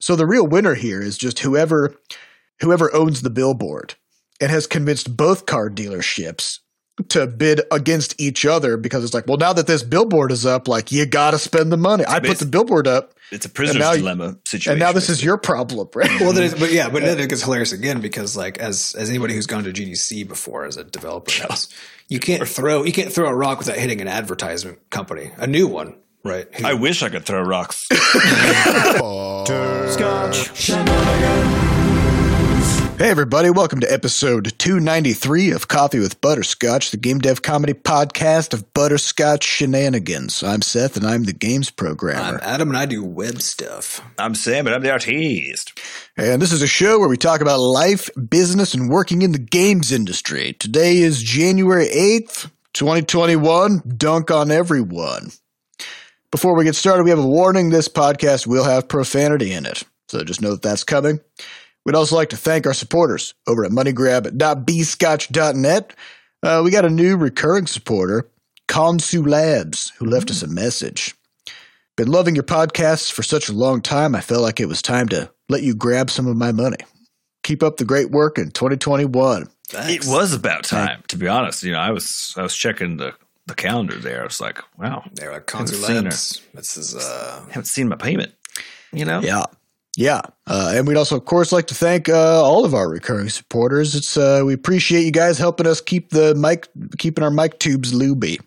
so the real winner here is just whoever whoever owns the billboard and has convinced both car dealerships to bid against each other because it's like, well, now that this billboard is up, like you got to spend the money. I put the billboard up. It's a prisoner's now- dilemma situation. And now this is your problem, right? Well, then it's, but yeah, but then it gets hilarious again because like as as anybody who's gone to GDC before as a developer knows, you can't throw you can't throw a rock without hitting an advertisement company, a new one, right? Who- I wish I could throw rocks. Hey, everybody, welcome to episode 293 of Coffee with Butterscotch, the game dev comedy podcast of Butterscotch Shenanigans. I'm Seth, and I'm the games programmer. I'm programmer. Adam and I do web stuff. I'm Sam, and I'm the artiste. And this is a show where we talk about life, business, and working in the games industry. Today is January 8th, 2021. Dunk on everyone. Before we get started, we have a warning this podcast will have profanity in it. So just know that that's coming. We'd also like to thank our supporters over at moneygrab.bscotch.net. Uh, we got a new recurring supporter, Consu Labs, who left us a message. Been loving your podcasts for such a long time, I felt like it was time to let you grab some of my money. Keep up the great work in 2021. It was about time, to be honest. You know, I was I was checking the, the calendar there. I was like, wow, They're like Labs. This is uh haven't seen my payment. You know, Yeah. Yeah. Uh, and we'd also, of course, like to thank uh, all of our recurring supporters. It's uh, We appreciate you guys helping us keep the mic, keeping our mic tubes looby.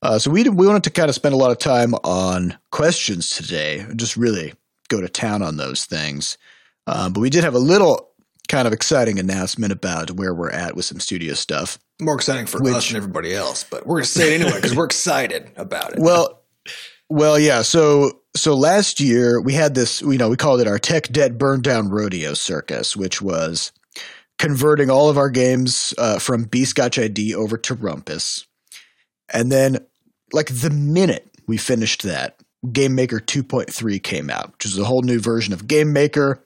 Uh, so we, we wanted to kind of spend a lot of time on questions today, and just really go to town on those things. Um, but we did have a little kind of exciting announcement about where we're at with some studio stuff. more exciting for Which- us and everybody else, but we're gonna say it anyway because we're excited about it. Well, well, yeah. So, so last year we had this. You know, we called it our Tech Debt Burn Down Rodeo Circus, which was converting all of our games uh, from B Scotch ID over to Rumpus, and then like the minute we finished that, Game Maker 2.3 came out, which is a whole new version of Game Maker.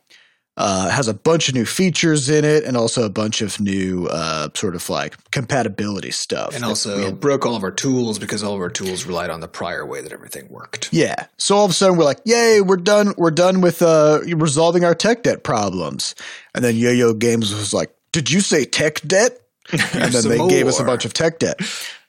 Uh, has a bunch of new features in it, and also a bunch of new uh, sort of like compatibility stuff. and also had broke all of our tools because all of our tools relied on the prior way that everything worked. Yeah. So all of a sudden we're like, yay, we're done. We're done with uh, resolving our tech debt problems. And then Yo Yo Games was like, did you say tech debt? And then Some they gave us a bunch of tech debt.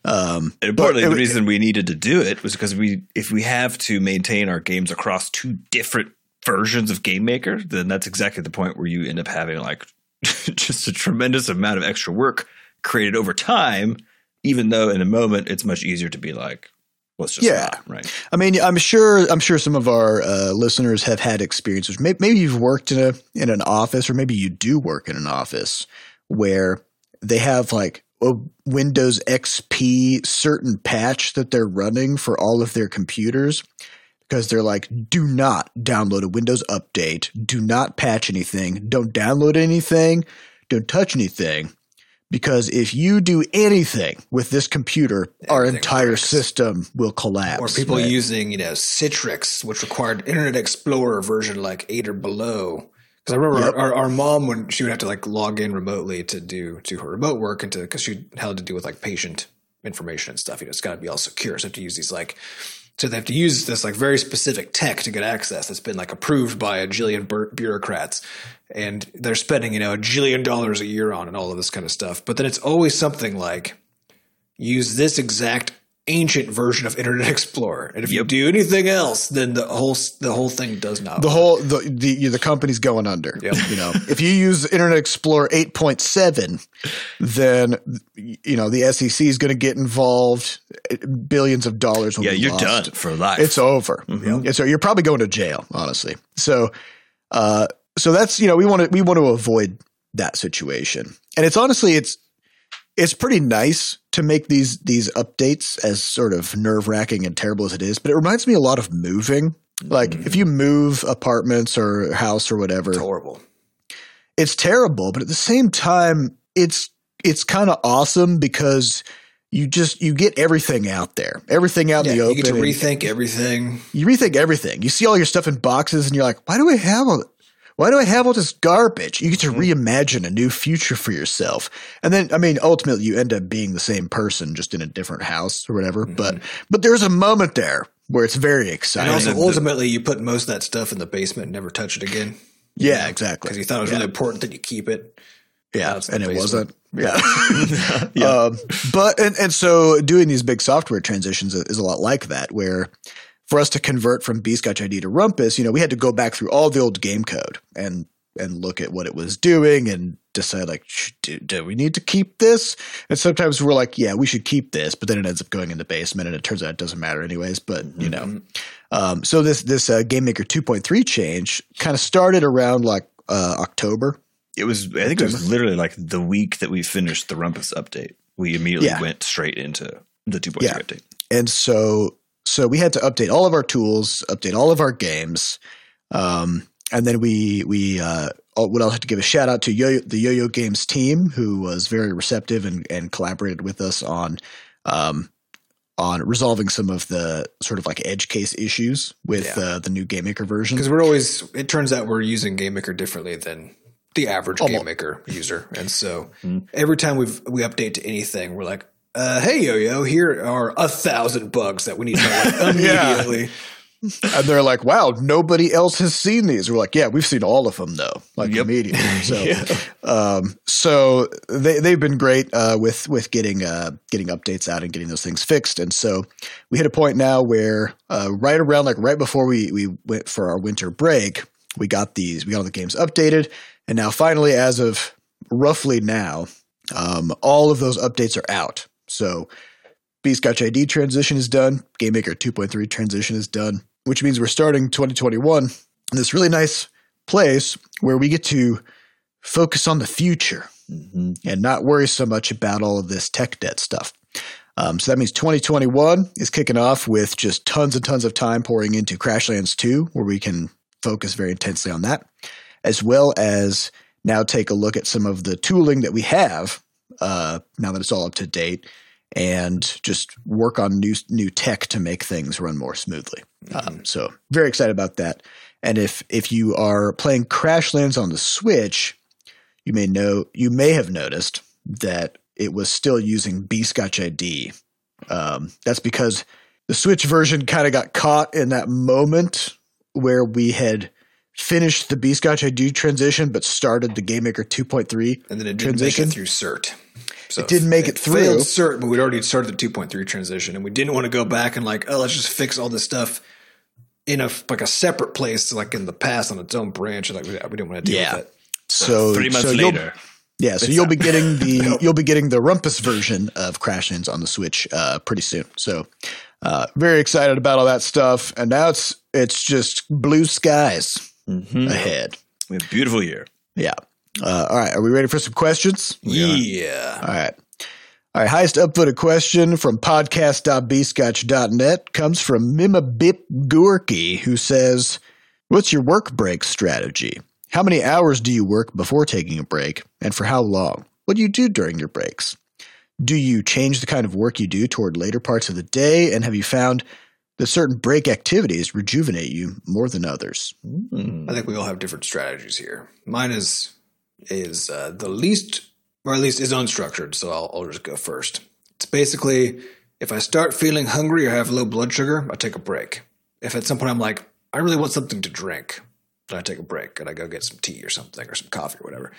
Um, And importantly, But the it- reason we needed to do it was because we, if we have to maintain our games across two different versions of Game Maker, then that's exactly the point where you end up having like just a tremendous amount of extra work created over time. Even though in a moment it's much easier to be like, let's just Yeah. not, right? I mean, I'm sure. I'm sure some of our uh, listeners have had experiences. Maybe, maybe you've worked in a in an office, or maybe you do work in an office where they have like a Windows XP certain patch that they're running for all of their computers because they're like, do not download a Windows update, do not patch anything, don't download anything, don't touch anything. Because if you do anything with this computer, our entire works. system will collapse. Or people Right. using, you know, Citrix, which required Internet Explorer version like eight or below. Because I remember Yep. our, our mom when she would have to like log in remotely to do to her remote work and to because she had to do with like patient information and stuff. You know, it's got to be all secure. So they have to use these like so they have to use this like very specific tech to get access that's been like approved by a jillion bur- bureaucrats, and they're spending you know a jillion dollars a year on and all of this kind of stuff. But then it's always something like use this exact ancient version of Internet Explorer, and if you do anything else, then the whole the whole thing does not. the work. whole the the, the company's going under. Yep. You know, if you use Internet Explorer 8.7, then you know the SEC is going to get involved. Billions of dollars. Will Yeah, be you're lost. done for life. It's over. Mhm. And so you're probably going to jail, honestly. So, uh, so that's you know we want to we want to avoid that situation, and it's honestly it's it's pretty nice to make these these updates as sort of nerve wracking and terrible as it is, but it reminds me a lot of moving. Like if you mm. move apartments or house or whatever, it's horrible. it's terrible, but at the same time, it's it's kind of awesome because you just you get everything out there, everything out Yeah, in the you open. You get to rethink everything. you rethink everything. You see all your stuff in boxes, and you're like, why do I have all? Why do I have all this garbage? You get to reimagine a new future for yourself, and then I mean, ultimately, you end up being the same person, just in a different house or whatever. But but there's a moment there where it's very And exciting. also, ultimately, you put most of that stuff in the basement and never touch it again yeah, exactly. because you thought it was Yeah. really important that you keep it. Yeah, and it wasn't. Yeah. Um, but and and so doing these big software transitions is a lot like that, where for us to convert from Bscotch ID to Rumpus, you know, we had to go back through all the old game code and and look at what it was doing and decide like, do, do we need to keep this? And sometimes we're like, yeah, we should keep this, but then it ends up going in the basement, and it turns out it doesn't matter anyways. But you know, um, so this this uh, Game Maker 2.3 change kind of started around like uh, October. It was. I think it was literally like the week that we finished the Rumpus update. We immediately Yeah. went straight into the 2.3 Yeah. update. and so so we had to update all of our tools, update all of our games, um, and then we we uh, would also have to give a shout out to Yo the Yo Yo Games team who was very receptive and, and collaborated with us on um, on resolving some of the sort of like edge case issues with Yeah. uh, the new Game Maker version. Because we're always, it turns out we're using GameMaker differently than the average Almost. GameMaker user. And so Mhm. every time we we update to anything, we're like, uh, hey, yo, yo, here are a thousand bugs that we need to know like, Yeah. immediately. and they're like, "Wow, nobody else has seen these." We're like, "Yeah, we've seen all of them though, like Yep. immediately." So, Yeah. um, so they they've been great uh, with with getting uh, getting updates out and getting those things fixed. And so we hit a point now where uh, right around like right before we we went for our winter break, we got these we got all the games updated, and now finally, as of roughly now, um, all of those updates are out. So. Bscotch ID transition is done. GameMaker 2.3 transition is done, which means we're starting 2021 in this really nice place where we get to focus on the future Mhm. and not worry so much about all of this tech debt stuff. Um, so that means 2021 is kicking off with just tons and tons of time pouring into Crashlands 2, where we can focus very intensely on that, as well as now take a look at some of the tooling that we have uh, now that it's all up to date and just work on new new tech to make things run more smoothly. Um, so very excited about that. And if if you are playing Crashlands on the Switch, you may know you may have noticed that it was still using Bscotch ID. Um, that's because the Switch version kind of got caught in that moment where we had finished the Bscotch ID transition but started the GameMaker 2.3 And then it transition. through CERT. So It didn't make it through. Failed CERT, but we'd already started the 2.3 transition, and we didn't want to go back and like, oh, let's just fix all this stuff in a like a separate place, like in the past on its own branch. Like we, we didn't want to deal Yeah. with it. So Three months so you'll- later. Yeah, so you'll be getting the you'll be getting the Rumpus version of Crashlands on the Switch uh, pretty soon. So uh, very excited about all that stuff, and now it's it's just blue skies Mhm. ahead. We have a beautiful year. Yeah. Uh, all right, are we ready for some questions? Yeah. All right. All right, highest upvoted question from podcast.bscotch.net comes from Mimabip Gorky, who says, What's your work break strategy? How many hours do you work before taking a break, and for how long? What do you do during your breaks? Do you change the kind of work you do toward later parts of the day, and have you found that certain break activities rejuvenate you more than others? Mm. I think we all have different strategies here. Mine is is uh, the least, or at least is unstructured. So I'll, I'll just go first. It's basically if I start feeling hungry or have low blood sugar, I take a break. If at some point I'm like, I really want something to drink, then I take a break and I go get some tea or something or some coffee or whatever.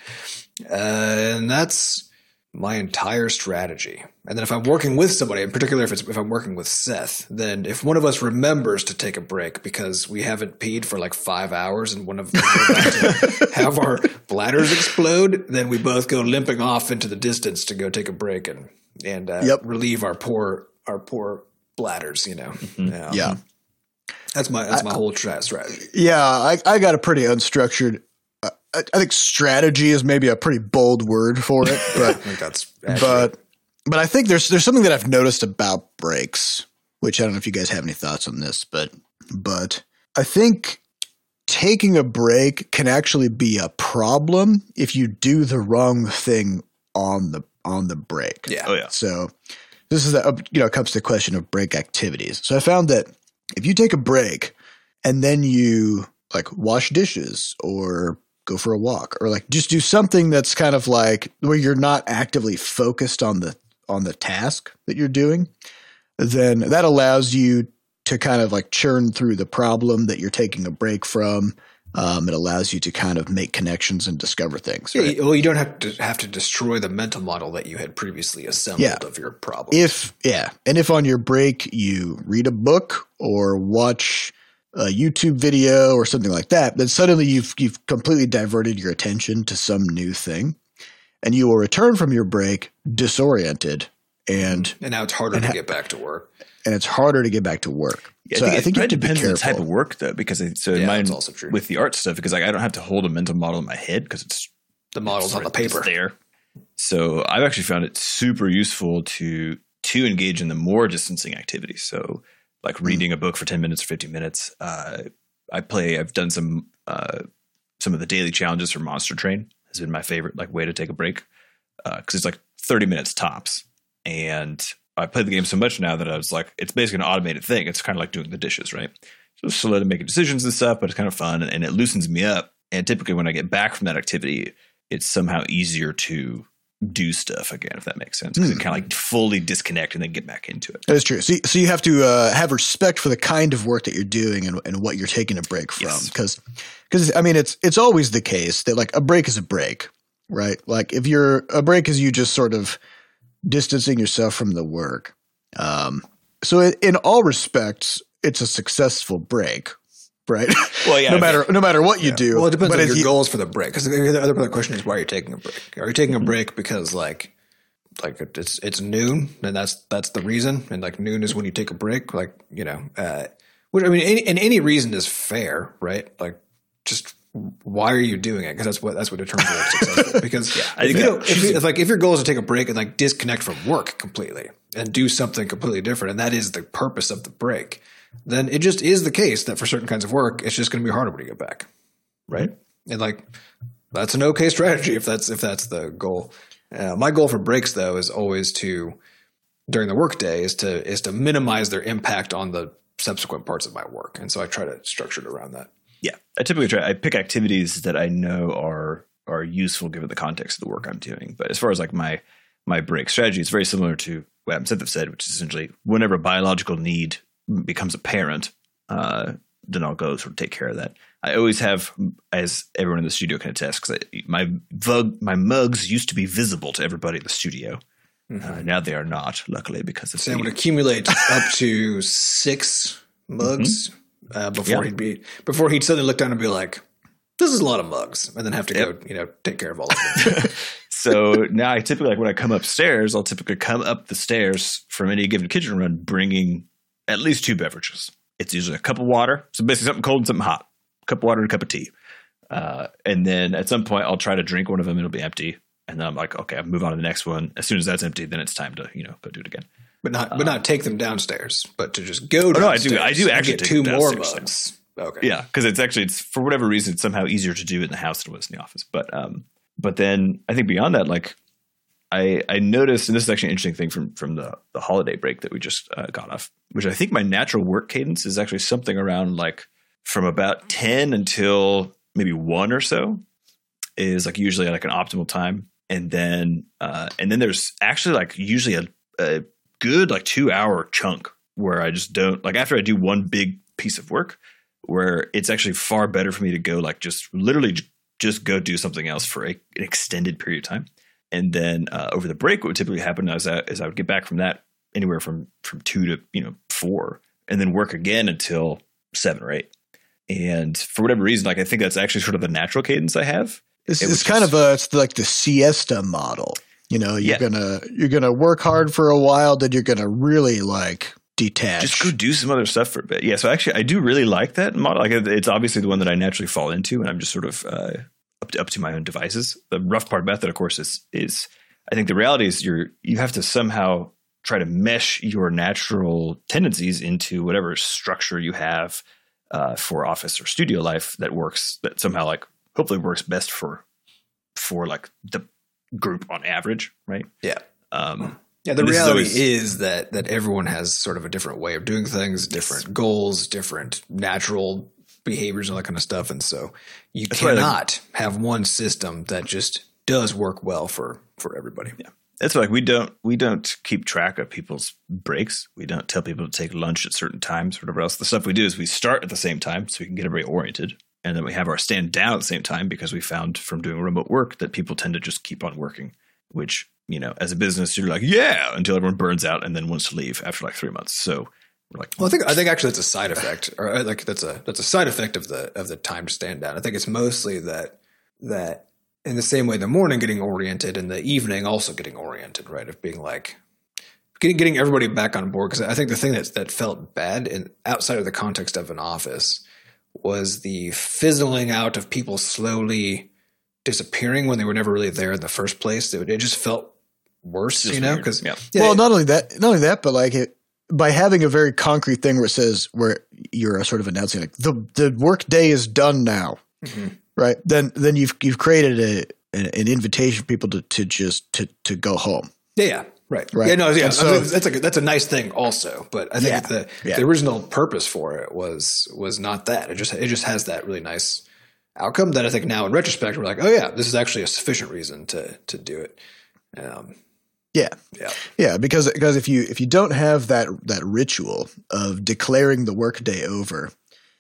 Uh, and that's my entire strategy. And then if I'm working with somebody, in particular if it's if I'm working with Seth, then if one of us remembers to take a break because we haven't peed for like five hours and one of us we're about to have our bladders explode, then we both go limping off into the distance to go take a break and and uh, Yep. relieve our poor our poor bladders. You know, Um, Yeah. that's my that's my whole tra- strategy. Yeah, I, I got a pretty unstructured. Uh, I, I think strategy is maybe a pretty bold word for it, I but think that's but but I think there's there's something that I've noticed about breaks, which I don't know if you guys have any thoughts on this, but but I think taking a break can actually be a problem if you do the wrong thing on the on the break. yeah. Oh yeah. So this is a, you know it comes to the question of break activities. So I found that if you take a break and then you like wash dishes or go for a walk or like just do something that's kind of like where you're not actively focused on the on the task that you're doing, then that allows you to kind of like churn through the problem that you're taking a break from. Um, it allows you to kind of make connections and discover things. Right? Yeah, well, you don't have to have to destroy the mental model that you had previously assembled Yeah. of your problem. If yeah, and if on your break you read a book or watch a YouTube video or something like that, then suddenly you've you've completely diverted your attention to some new thing, and you will return from your break disoriented and mm-hmm. and now it's harder to ha- get back to work. and it's harder to get back to work. Yeah, so I think, you it have to be depends on the type of work though, because it, so Yeah, mine also true. with the art stuff, because like I don't have to hold a mental model in my head because it's The model's on the paper. there. So I've actually found it super useful to to engage in the more distancing activities. So like Hmm. reading a book for ten minutes or fifteen minutes. Uh, I play. I've done some uh, some of the daily challenges for Monster Train. Has been my favorite like way to take a break because it's like thirty minutes tops, and I play the game so much now that I was like, it's basically an automated thing. It's kind of like doing the dishes, right? So it's slow to making decisions and stuff, but it's kind of fun and, and it loosens me up. And typically, when I get back from that activity, it's somehow easier to do stuff again, if that makes sense. Because Hmm. it kind of like fully disconnect and then get back into it. That is true. So, so you have to uh, have respect for the kind of work that you're doing and, and what you're taking a break from. Yes. Because, because I mean, it's it's always the case that like a break is a break, right? Like if you're a break is you just sort of distancing yourself from the work. Um, so in all respects, it's a successful break, right? Well, yeah. no matter no matter what you do. Well, it depends But on your you- goals for the break. Because the other question is why are you're taking a break. Are you taking a break because like like it's it's noon and that's that's the reason and like noon is when you take a break like you know uh which i mean any, and any reason is fair right like just why are you doing it because that's what that's what determines whether it's successful because I if you that- don't if, if like if your goal is to take a break and like disconnect from work completely and do something completely different and that is the purpose of the break then it just is the case that for certain kinds of work it's just going to be harder when you get back. Right. And like that's an okay strategy if that's if that's the goal. Uh, my goal for breaks though is always to during the workday is to is to minimize their impact on the subsequent parts of my work. And so i try to structure it around that. Yeah, I typically try. I pick activities that I know are are useful given the context of the work I'm doing. But as far as like my my break strategy, it's very similar to what Adam Seth said, which is essentially whenever biological need becomes apparent, uh, then I'll go sort of take care of that. I always have, as everyone in the studio can attest, because my vug, my mugs used to be visible to everybody in the studio. Uh, now they are not, luckily, because of Sam the- would accumulate up to six mugs uh, before Yeah. he'd be before he'd suddenly look down and be like, "This is a lot of mugs," and then have to go, you know, take care of all of them. so now I typically like when I come upstairs, I'll typically come up the stairs from any given kitchen run, bringing at least two beverages. It's usually a cup of water, so basically something cold and something hot. cup of water and a cup of tea, uh, and then at some point I'll try to drink one of them. It'll be empty, and then I'm like, okay, I'll move on to the next one. As soon as that's empty, then it's time to you know go do it again. but not but not take them downstairs, but to just go. no, I do- I do actually get two more mugs. Okay, Yeah, because it's actually it's for whatever reason it's somehow easier to do it in the house than it was in the office. But um, but then I think beyond that, like I I noticed, and this is actually an interesting thing from from the the holiday break that we just uh, got off, which I think my natural work cadence is actually something around like from about ten until maybe one or so is like usually like an optimal time, and then uh, and then there's actually like usually a, a good like two hour chunk where I just don't like after I do one big piece of work where it's actually far better for me to go like just literally just go do something else for a, an extended period of time. And then uh, over the break, what would typically happen is I, is I would get back from that anywhere from from two to you know four, and then work again until seven or eight. And for whatever reason, like I think that's actually sort of the natural cadence I have. It's, It it's kind just- of a it's like the siesta model. You know, you're Yeah. gonna you're gonna work hard for a while, then you're gonna really like detach. Just go do some other stuff for a bit. Yeah, so actually, I do really like that model. Like, it's obviously the one that I naturally fall into, and I'm just sort of uh, up to, up to my own devices. The rough part about that, of course, is is I think the reality is you're you have to somehow try to mesh your natural tendencies into whatever structure you have uh, for office or studio life that works that somehow like hopefully works best for for like the group on average, right? Yeah. Um, Yeah, the this is reality always- is, that that everyone has sort of a different way of doing things, different goals, different natural behaviors, and all that kind of stuff. And so you That's why I like- cannot have one system that just does work well for for everybody. Yeah. It's like we don't we don't keep track of people's breaks. We don't tell people to take lunch at certain times or whatever else. The stuff we do is we start at the same time so we can get everybody oriented, and then we have our stand down at the same time because we found from doing remote work that people tend to just keep on working. Which you know, as a business, you're like, yeah, until everyone burns out and then wants to leave after like three months. So like, Well, I think I think actually that's a side effect, or uh, like that's a that's a side effect of the of the time to stand down. I think it's mostly that that in the same way the morning getting oriented and the evening also getting oriented, right? Of being like getting getting everybody back on board. Because I think the thing that that felt bad in outside of the context of an office was the fizzling out of people slowly disappearing when they were never really there in the first place. It, it just felt worse, Just you know? weird. Because Yeah. well, not only that, not only that, but like it by having a very concrete thing where it says where you're sort of announcing like the the work day is done now, Mhm. right? Then then you've you've created a an, an invitation for people to to just to to go home. Yeah, yeah, right, Right. Yeah, no, yeah. So- I mean, that's a that's a nice thing, also. But I think Yeah, the yeah. the original purpose for it was was not that. It just it just has that really nice outcome that I think now in retrospect we're like, oh yeah, this is actually a sufficient reason to to do it. Um, Yeah. yeah, Yeah, because because if you if you don't have that that ritual of declaring the workday over,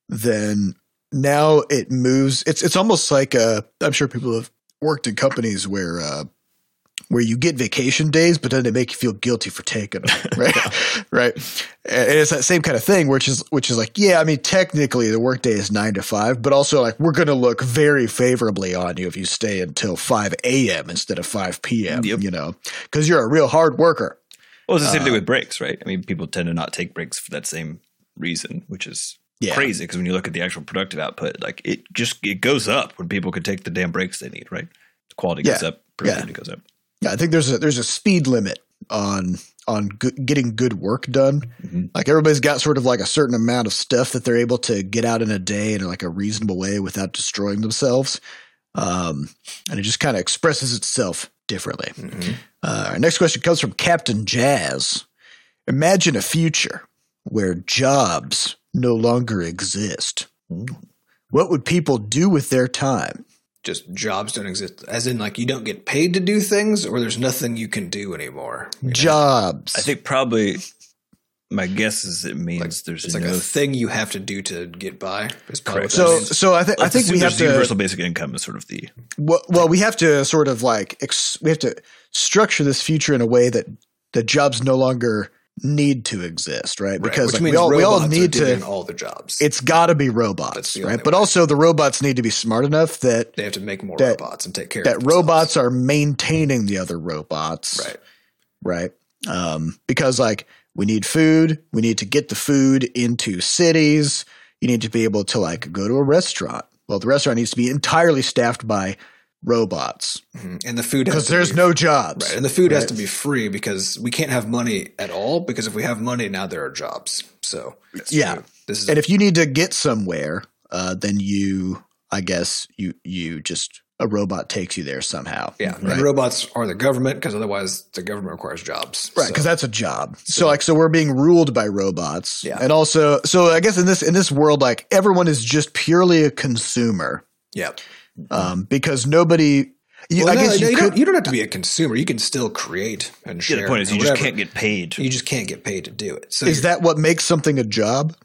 then now it moves. It's it's almost like uh, I'm sure people have worked in companies where uh, where you get vacation days, but then they make you feel guilty for taking them, right? right, and it's that same kind of thing, which is which is like, yeah, I mean, technically the workday is nine to five, but also like we're going to look very favorably on you if you stay until five a.m. instead of five p.m. Yep. You know, because you're a real hard worker. Well, it's the same thing Uh, with breaks, right? I mean, people tend to not take breaks for that same reason, which is Yeah. crazy because when you look at the actual productive output, like it just it goes up when people can take the damn breaks they need, right? The quality goes up, productivity goes up. Yeah, I think there's a there's a speed limit on on good, getting good work done. Mhm. Like everybody's got sort of like a certain amount of stuff that they're able to get out in a day in like a reasonable way without destroying themselves, um, and it just kind of expresses itself differently. Mhm. Uh, our next question comes from Captain Jazz. Imagine a future where jobs no longer exist. What would people do with their time? Just jobs don't exist, as in like you don't get paid to do things, or there's nothing you can do anymore. you know? Jobs. I think probably my guess is it means Like, there's it's like no a thing you have to do to get by. is Correct. so so I think I Let's think we have there's to universal basic income is sort of the Well, well, we have to sort of like ex- we have to structure this future in a way that the jobs no longer need to exist, right? Because like, we all we all need to. all the jobs. It's got to be robots, right? only But way. also the robots need to be smart enough that they have to make more that- robots and take care that robots are maintaining the other robots, right. right? Um, because like we need food, we need to get the food into cities. You need to be able to like go to a restaurant. Well, the restaurant needs to be entirely staffed by robots Mhm. And the food because there's be, no jobs. right, and the food has to be free because we can't have money at all. Because if we have money, now there are jobs. So Yeah. true. this is and if you need to get somewhere, uh, then you, I guess you you just a robot takes you there somehow. yeah, right. and robots are the government because otherwise the government requires jobs. Right, So- because that's a job. So, like, so we're being ruled by robots, Yeah. and also, so I guess in this in this world, like, everyone is just purely a consumer, yeah. Um, because nobody. You, Well, I no, guess no, you you, could. don't, you don't have to be a consumer. You can still create and share. yeah, the point is and you just can't get paid. You just can't get paid to do it. So is that what makes something a job?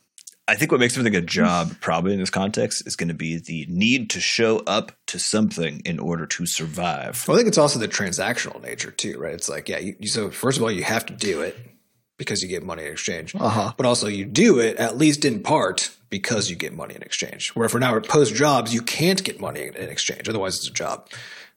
I think what makes something a job, probably in this context, is going to be the need to show up to something in order to survive. Well, I think it's also the transactional nature too, right? It's like, yeah, you, you, so first of all, you have to do it because you get money in exchange, Uh huh. but also you do it at least in part because you get money in exchange. Where if we're now post jobs, you can't get money in exchange, otherwise it's a job,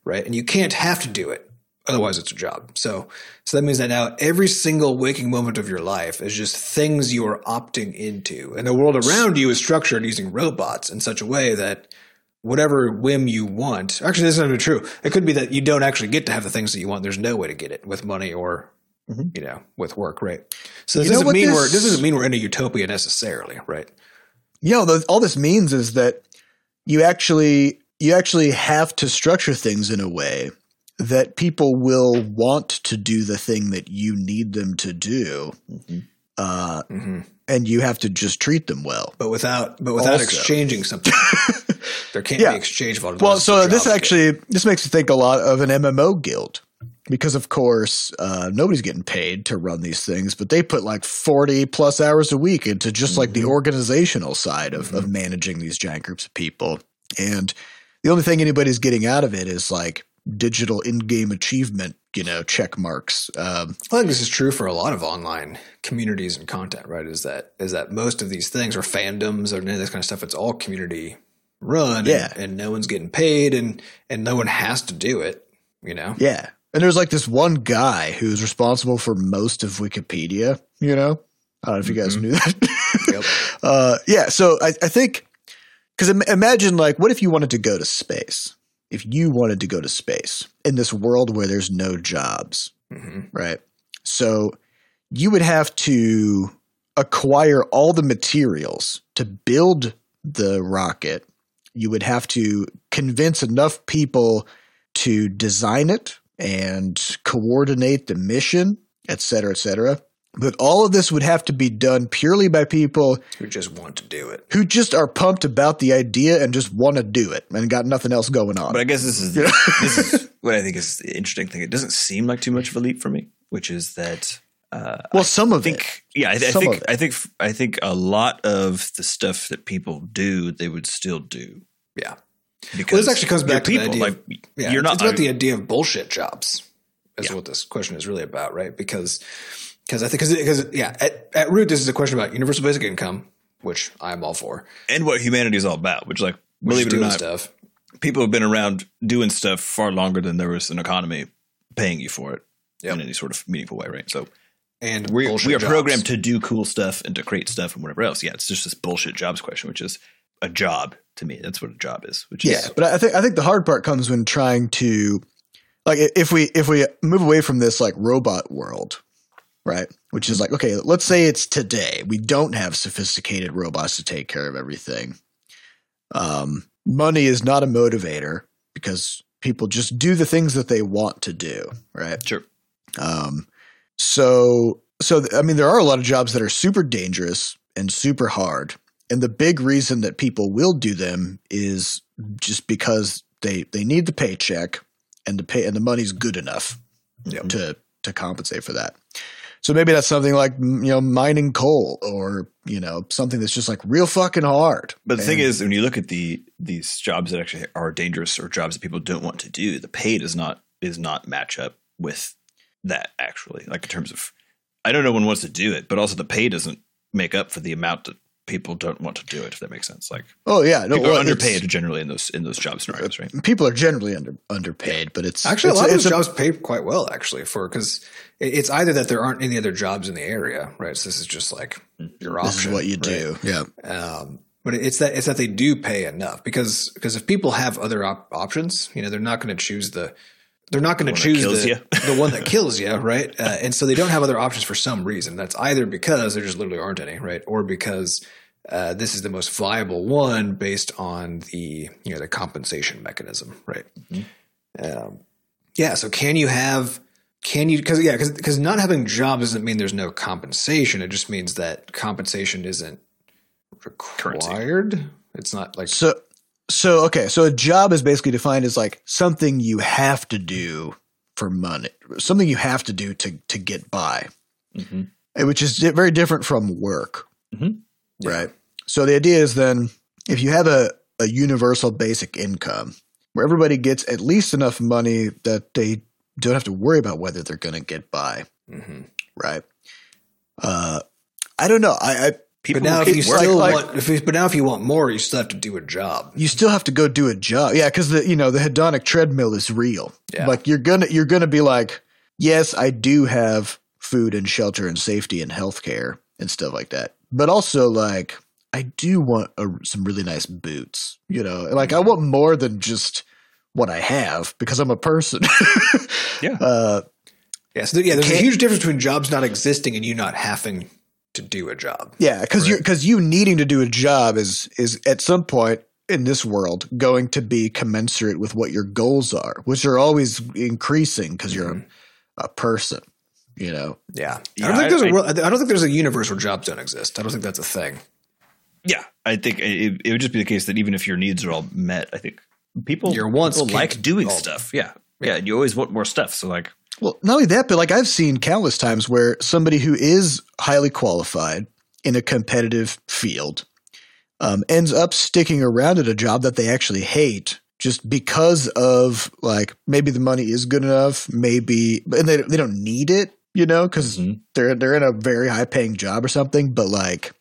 right? And you can't have to do it, otherwise it's a job. So, so that means that now every single waking moment of your life is just things you are opting into, and the world around you is structured using robots in such a way that whatever whim you want. Actually, this is not even true. It could be that you don't actually get to have the things that you want. There's no way to get it with money or Mhm. you know with work, right? So this doesn't mean this- we're this doesn't mean we're in a utopia necessarily, right? You know, all this means is that you actually you actually have to structure things in a way that people will want to do the thing that you need them to do, uh, hmm and you have to just treat them well. But without but without Also. exchanging something, there can't Yeah. be exchange Well, so this actually this makes me think a lot of an MMO guild, because of course uh, nobody's getting paid to run these things, but they put like forty plus hours a week into just like the Mhm. organizational side of, of managing these giant groups of people, and the only thing anybody's getting out of it is like digital in-game achievement, you know, check marks. Um, I think this is true for a lot of online communities and content, right? Is that is that most of these things or fandoms or any of this kind of stuff, it's all community run, Yeah. and, and no one's getting paid, and and no one has to do it, you know. Yeah. And there's like this one guy who's responsible for most of Wikipedia, you know? I don't know if you guys Mhm. knew that. Yep. uh, yeah. So I, I think, because Im- imagine like, what if you wanted to go to space? If you wanted to go to space in this world where there's no jobs, hmm right? So you would have to acquire all the materials to build the rocket. You would have to convince enough people to design it and coordinate the mission, et cetera, et cetera. But all of this would have to be done purely by people Who just want to do it. who just are pumped about the idea and just want to do it and got nothing else going on. But I guess this is this is what I think is the interesting thing. It doesn't seem like too much of a leap for me, which is that uh, well, some of think it. yeah, I, I think. I think I think a lot of the stuff that people do, they would still do Yeah. Because this actually comes back to the people. idea like Yeah, you're not It's about the idea of bullshit jobs. Is Yeah. what this question is really about, right? Because because I think because yeah, at, at root this is a question about universal basic income, which I'm all for. and what humanity is all about, which like Which believe it or doing not, stuff. people have been around doing stuff far longer than there was an economy paying you for it Yep. in any sort of meaningful way, right? So and we we are jobs. programmed to do cool stuff and to create stuff and whatever else. Yeah, it's just this bullshit jobs question, which is a job to me. That's what a job is. Which Yeah, is but I think I think the hard part comes when trying to like if we if we move away from this like robot world, right? Which is like okay, let's say it's today. We don't have sophisticated robots to take care of everything. Um, money is not a motivator because people just do the things that they want to do, right? sure. Um, so, so th- I mean, there are a lot of jobs that are super dangerous and super hard, and the big reason that people will do them is just because they they need the paycheck, and the pay and the money's good enough Yep. to to compensate for that. So maybe that's something like you know mining coal or you know something that's just like real fucking hard. But the thing is, when you look at the these jobs that actually are dangerous or jobs that people don't want to do, the pay does not is not match up with that actually. Like in terms of, I don't know one wants to do it, but also the pay doesn't make up for the amount that people don't want to do it. If that makes sense, like oh yeah, no, people well, are underpaid generally in those in those job scenarios, right? People are generally under underpaid, but it's Actually, it's, a lot of those jobs pay quite well, actually, for because it's either that there aren't any other jobs in the area, right? So this is just like your option. This is what you right? do. Yeah. Um, but it's that it's that they do pay enough because because if people have other op- options, you know, they're not going to choose the they're not going to choose the, the one that kills you, right? Uh, and so they don't have other options for some reason. That's either because there just literally aren't any, right, or because uh, this is the most viable one based on the you know the compensation mechanism, right? Um, yeah. So can you have can you because yeah because because not having jobs doesn't mean there's no compensation. It just means that compensation isn't Currency. required. It's not like So, so okay, so a job is basically defined as like something you have to do for money, something you have to do to to get by, Mm-hmm. which is very different from work, Mhm. right? So the idea is then if you have a a universal basic income where everybody gets at least enough money that they don't have to worry about whether they're going to get by, Mhm. right? Uh, I don't know. I, I People But now, if you working. still like- want, if you, but now if you want more, you still have to do a job. you still have to go do a job. Yeah, because the you know the hedonic treadmill is real. Yeah. Like you're gonna you're gonna be like, yes, I do have food and shelter and safety and healthcare and stuff like that, but also like I do want a, some really nice boots. You know, like I want more than just what I have because I'm a person. Yeah. Uh, Yeah, so yeah, there's a huge difference between jobs not existing and you not having to do a job. yeah, because you because you needing to do a job is is at some point in this world going to be commensurate with what your goals are, which are always increasing because you're Mm-hmm. a, a person. You know, Yeah, Yeah, I don't think I- there's a I- real, I don't think there's a universe where jobs don't exist. I don't think that's a thing. Yeah, I think it, it would just be the case that even if your needs are all met, I think people Your wants people like doing all- stuff. Yeah, yeah, and you always want more stuff. So like, Well, not only that, but like I've seen countless times where somebody who is highly qualified in a competitive field um, ends up sticking around at a job that they actually hate just because of like maybe the money is good enough, maybe, and they they don't need it, you know, because Mhm. they're they're in a very high paying job or something. But like,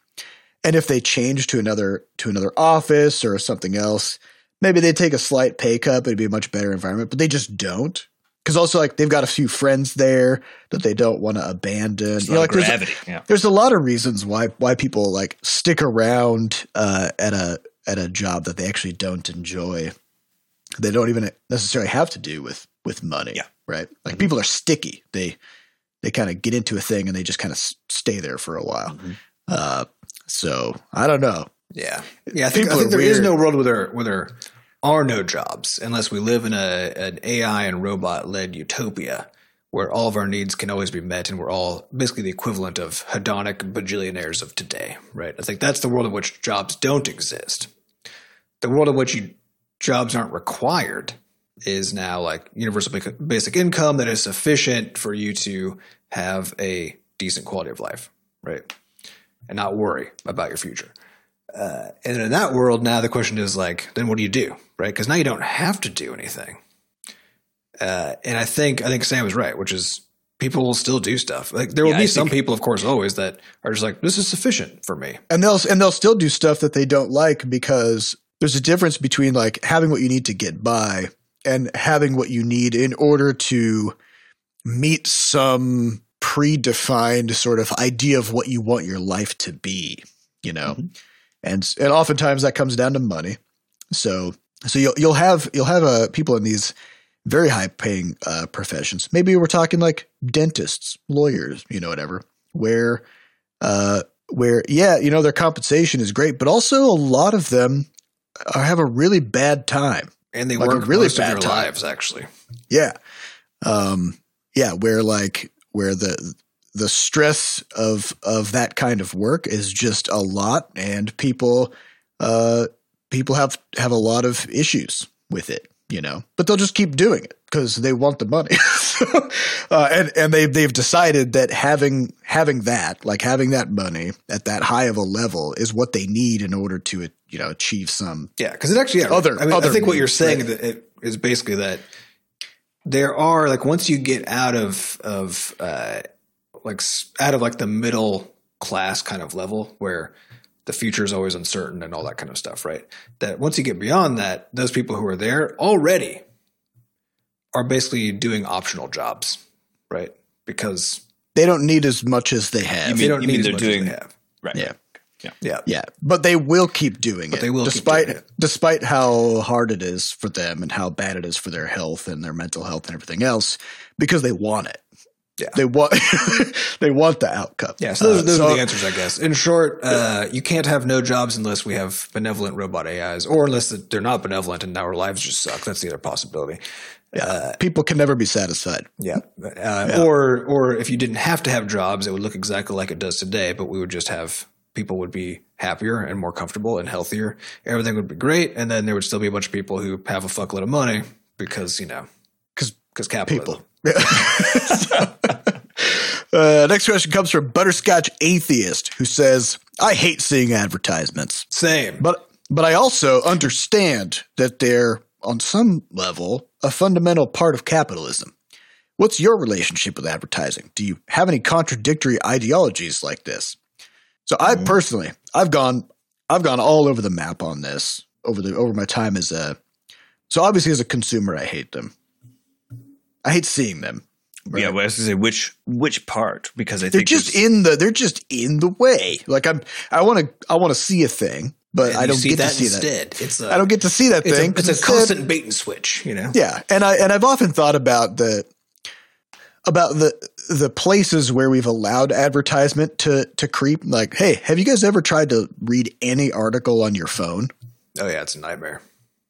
and if they change to another to another office or something else, maybe they take a slight pay cut, it'd be a much better environment. But they just don't. Because also, like, they've got a few friends there that they don't want to abandon. You know, like, there's, gravity. yeah. there's a lot of reasons why why people like stick around uh, at a at a job that they actually don't enjoy. They don't even necessarily have to do with with money. Yeah. Right. Like Mhm. people are sticky. They they kind of get into a thing and they just kind of stay there for a while. Mhm. Uh, so I don't know. Yeah, yeah. I think, I People think there is weird. no world where there where there are no jobs unless we live in a an AI and robot led utopia where all of our needs can always be met and we're all basically the equivalent of hedonic bajillionaires of today, right? I think that's the world in which jobs don't exist. The world in which you, jobs aren't required is now like universal basic income that is sufficient for you to have a decent quality of life, right? And not worry about your future. Uh, and in that world, now the question is like, then what do you do, right? Because now you don't have to do anything. Uh, and I think I think Sam is right, which is people will still do stuff. Like there will Yeah, be I some think- people, of course, always that are just like, this is sufficient for me. and they'll and they'll still do stuff that they don't like because there's a difference between like having what you need to get by and having what you need in order to meet some predefined sort of idea of what you want your life to be you know Mhm. And and oftentimes that comes down to money. So so you'll you'll have you'll have uh, people in these very high paying uh, professions. Maybe we're talking like dentists lawyers you know whatever where uh where yeah you know their compensation is great but also a lot of them are, have a really bad time. And they Like work really bad lives, actually. yeah. Um yeah where like where the the stress of of that kind of work is just a lot and people uh people have have a lot of issues with it you know but they'll just keep doing it because they want the money so, uh, and and they they've decided that having having that like having that money at that high of a level is what they need in order to you know achieve some Yeah, because it actually yeah, Other- I, mean, other I think what you're saying right. is basically that there are like once you get out of of uh, like out of like the middle class kind of level where the future is always uncertain and all that kind of stuff, right? That once you get beyond that, those people who are there already are basically doing optional jobs, right? Because they don't need as much as they have You they mean- don't you need mean they're doing- they have. Right. Yeah. Yeah, Yeah, yeah, but they will keep doing But it. they will keep despite doing it. despite how hard it is for them and how bad it is for their health and their mental health and everything else, because they want it. Yeah. they want they want the outcome. Yeah, so those, Uh, those so- are the answers, I guess. In short, uh, you can't have no jobs unless we have benevolent robot AIs, or unless they're not benevolent and our lives just suck. That's the other possibility. Yeah, people can never be satisfied. Yeah. Uh, Or, or if you didn't have to have jobs, it would look exactly like it does today, but we would just have people would be happier and more comfortable and healthier. Everything would be great, and then there would still be a bunch of people who have a fuckload of money because you know because capitalism. people. uh, next question comes from Butterscotch Atheist, who says, "I hate seeing advertisements." Same. But but I also understand that they're on some level a fundamental part of capitalism. What's your relationship with advertising? Do you have any contradictory ideologies like this? So I Mm-hmm. personally, I've gone I've gone all over the map on this over the over my time as a so obviously as a consumer I hate them. I hate seeing them. Yeah, well, I was gonna say which which part because I they're think just in the they're just in the way. Like I'm I want to I want to see a thing, but I don't see get that to see that. instead. It's a, I don't get to see that it's thing. a, it's a instead- constant bait and switch. You know. Yeah, and I and I've often thought about the about the the places where we've allowed advertisement to to creep. Like, hey, have you guys ever tried to read any article on your phone? Oh yeah, it's a nightmare.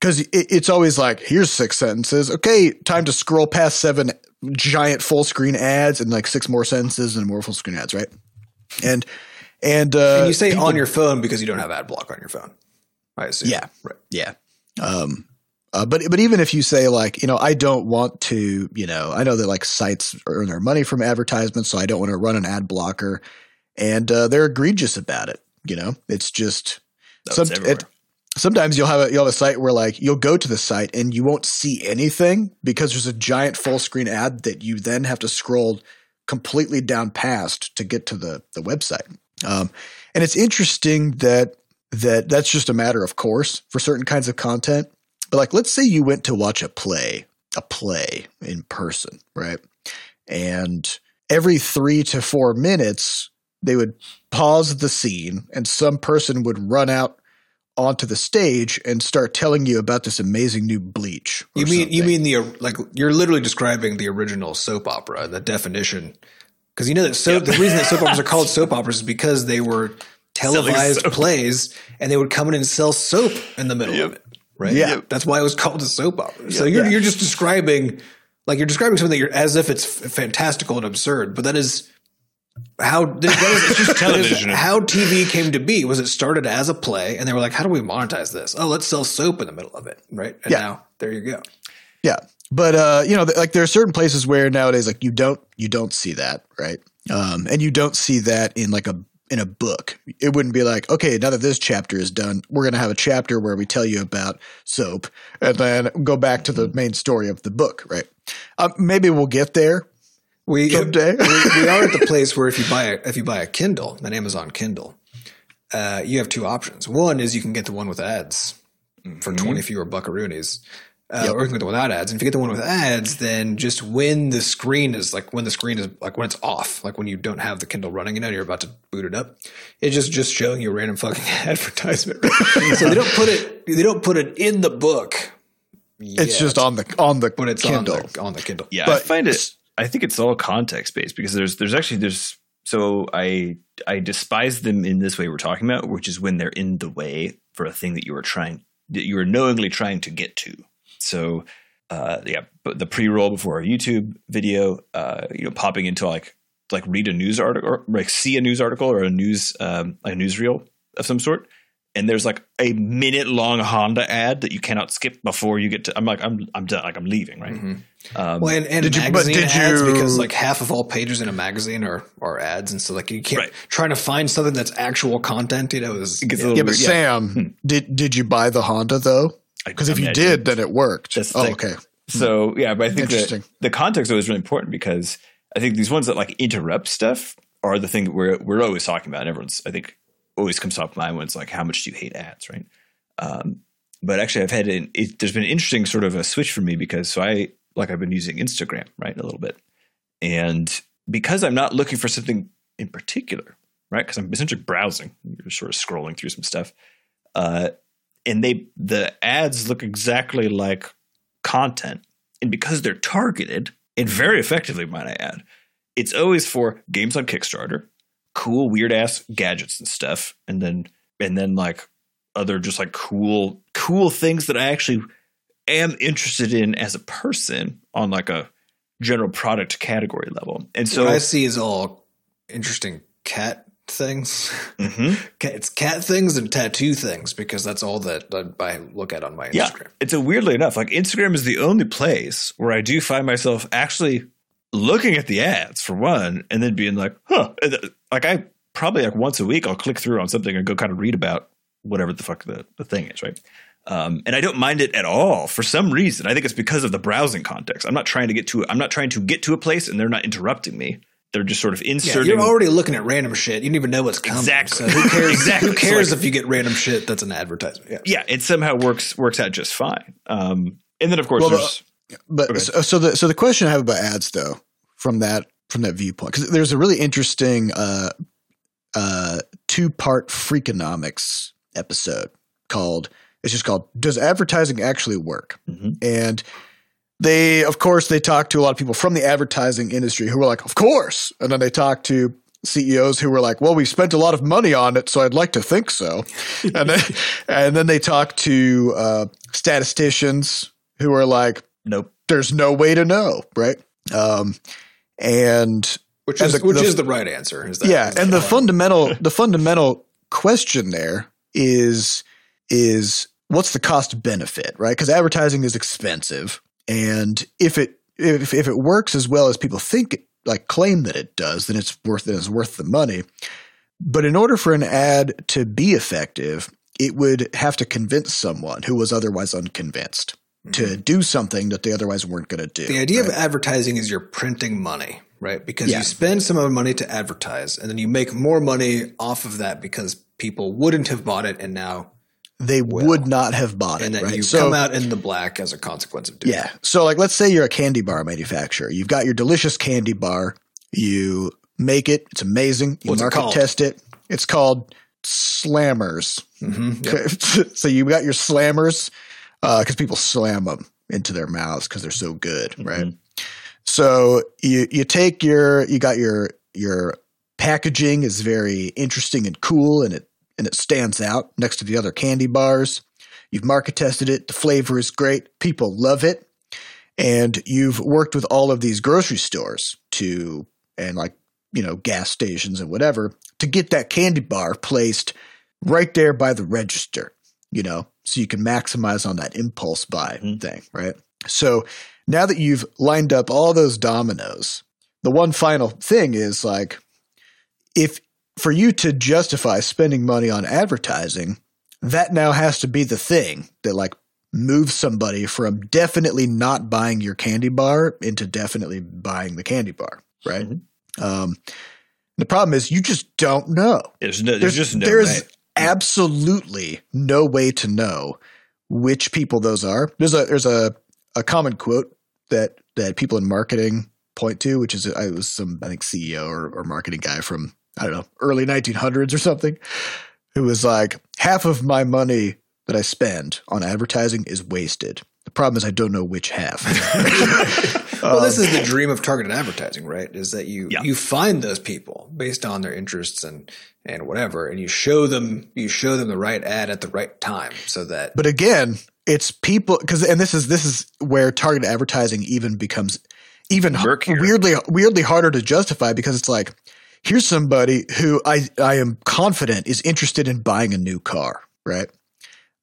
Because it, it's always like, here's six sentences. Okay, time to scroll past seven giant full screen ads and like six more sentences and more full screen ads, right? And and uh, And you say people- on your phone because you don't have ad block on your phone. I assume. Yeah. Right. Yeah. Um, Uh, but but even if you say like you know I don't want to you know I know that like sites earn their money from advertisements, so I don't want to run an ad blocker, and uh, they're egregious about it. You know, it's just That's some, it, sometimes you'll have a you'll have a site where like you'll go to the site and you won't see anything because there's a giant full screen ad that you then have to scroll completely down past to get to the the website. Um, and it's interesting that that that's just a matter of course for certain kinds of content. But like, let's say you went to watch a play, a play in person, right? And every three to four minutes, they would pause the scene, and some person would run out onto the stage and start telling you about this amazing new bleach. You mean you mean the like you're literally describing the original soap opera, the definition. Because you know that so the reason that soap operas are called soap operas is because they were televised plays and they would come in and sell soap in the middle of it. Right? Yeah. Yep. That's why it was called a soap opera. So you're Yeah. you're just describing like you're describing something that you're as if it's fantastical and absurd, but that is how that is, it's just Television. how TV came to be. Was it started as a play and they were like, how do we monetize this? Oh, let's sell soap in the middle of it, right? And Yeah. now there you go. Yeah. But uh, you know, like there are certain places where nowadays like you don't you don't see that, right? Um, and you don't see that in like a in a book. It wouldn't be like, okay, now that this chapter is done, we're going to have a chapter where we tell you about soap and then go back to the main story of the book, right? Um, maybe we'll get there We someday. we, we are at the place where if you buy a, if you buy a Kindle, an Amazon Kindle, uh, you have two options. One is you can get the one with ads for twenty fewer buckaroonies, uh, Yep. or you can get the one without ads. And if you get the one with ads, then just when the screen is like when the screen is like when it's off, like when you don't have the Kindle running, you know, and you're about to boot it up, it's just just showing you a random fucking advertisement. so they don't put it they don't put it in the book. it's just on the on the but it's Kindle. on the on the Kindle. Yeah, I But find it. I think it's all context based because there's there's actually there's so I I despise them in this way we're talking about, which is when they're in the way for a thing that you are trying that you were knowingly trying to get to. So uh, yeah, but the pre roll before a YouTube video, uh, you know, popping into like like read a news article or like see a news article or a news um, a newsreel of some sort. And there's like a minute long Honda ad that you cannot skip before you get to. I'm like, I'm, I'm done. Like, I'm leaving. Right. Mhm. Um, Well, and, and Did you- but magazine did ads you- because like half of all pages in a magazine are, are ads, and so like you can't Right. trying to find something that's actual content. You know, is It gets a Yeah, but weird. Sam, did did you buy the Honda though? Because if you I did, then it worked. That's the oh, okay. So yeah, but I think Interesting. that the context always really important because I think these ones that like interrupt stuff are the thing that we're we're always talking about. And everyone's I think always comes top of mind when it's like how much do you hate ads, right? Um, but actually, I've had an, it, there's been an interesting sort of a switch for me because so I like I've been using Instagram right a little bit, and because I'm not looking for something in particular, right? Because I'm essentially browsing, you're sort of scrolling through some stuff, uh, and they the ads look exactly like content. And because they're targeted, and very effectively, might I add, it's always for games on Kickstarter, cool, weird ass gadgets and stuff, and then and then like other just like cool, cool things that I actually am interested in as a person on like a general product category level. And so what I see is all interesting cat things. Mhm. It's cat things and tattoo things because that's all that I look at on my Yeah. Instagram. It's a weirdly enough, like Instagram is the only place where I do find myself actually looking at the ads for one, and then being like, huh. Like I probably like once a week I'll click through on something and go kind of read about whatever the fuck the, the thing is, right? Um, and I don't mind it at all for some reason. I think it's because of the browsing context. I'm not trying to get to I'm not trying to get to a place and they're not interrupting me. They're just sort of Yeah, inserting you're already looking at random shit. You don't even know what's coming. Exactly. So who cares? Exactly. Who cares So, if you get random shit that's an advertisement? Yeah. yeah, it somehow works works out just fine. Um, and then of course Well, there's But Okay. so, so the so the question I have about ads though, from that from that viewpoint, because there's a really interesting uh, uh, two part Freakonomics episode called it's just called "Does Advertising Actually Work?" Mhm. And they, of course, they talk to a lot of people from the advertising industry who were like, "Of course," and then they talk to CEOs who were like, "Well, we spent a lot of money on it, so I'd like to think so," and then and then they talk to uh, statisticians who are like, nope. there's no way to know, right? Um, and Which is the- which the- is the right answer. Is that yeah, is and that the fundamental the fundamental question there is is what's the cost benefit, right? Because advertising is expensive, and if it if if it works as well as people think, like claim that it does, then it's worth it is worth the money. But in order for an ad to be effective, it would have to convince someone who was otherwise unconvinced to do something that they otherwise weren't going to do. Mm-hmm. The idea right? of advertising is you're printing money, right? Because Yeah. you spend some of the money to advertise, and then you make more money off of that because people wouldn't have bought it, and now they would not have bought and it, And then right? you So- come out in the black as a consequence of doing Yeah. So, like, let's say you're a candy bar manufacturer. You've got your delicious candy bar. You make it. It's amazing. You What's it market called? test it. It's called Slammers. it. Mhm. so you got your Slammers Uh, because people slam them into their mouths because they're so good, mm-hmm. right? So you you take your you got your your packaging is very interesting and cool, and it and it stands out next to the other candy bars. You've market tested it. The flavor is great. People love it. And you've worked with all of these grocery stores to, and like, you know, gas stations and whatever, to get that candy bar placed right there by the register, you know, so you can maximize on that impulse buy Mhm. thing, right? So now that you've lined up all those dominoes, the one final thing is like, if for you to justify spending money on advertising, that now has to be the thing that like moves somebody from definitely not buying your candy bar into definitely buying the candy bar, right? Mhm. Um, the problem is you just don't know. There's no. There's, There's, just no. there's way. Absolutely no way to know which people those are. There's a there's a, a common quote that that people in marketing point to, which is I was some I think CEO or, or marketing guy from I don't know early 1900s or something, who was like half of my money that I spend on advertising is wasted. Problem is I don't know which half. Well, this Um, is the dream of targeted advertising, right? Is that you Yeah. you find those people based on their interests and and whatever, and you show them you show them the right ad at the right time, so that But again, it's people because and this is this is where targeted advertising even becomes even Murkier. weirdly weirdly harder to justify because it's like here's somebody who I I am confident is interested in buying a new car, right?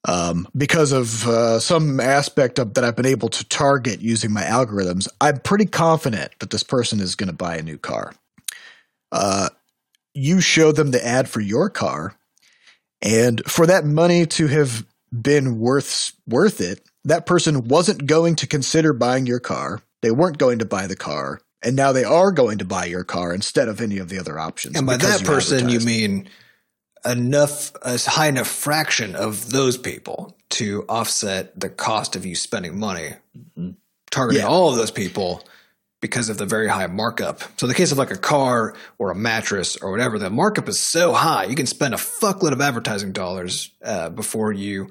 Um, because of uh, some aspect of that I've been able to target using my algorithms, I'm pretty confident that this person is going to buy a new car. Uh, you show them the ad for your car, and for that money to have been worth worth it, that person wasn't going to consider buying your car. They weren't going to buy the car, and now they are going to buy your car instead of any of the other options. and by that person you mean enough a high enough fraction of those people to offset the cost of you spending money targeting Yeah. all of those people because of the very high markup. So in the case of like a car or a mattress or whatever, the markup is so high you can spend a fuckload of advertising dollars uh, before you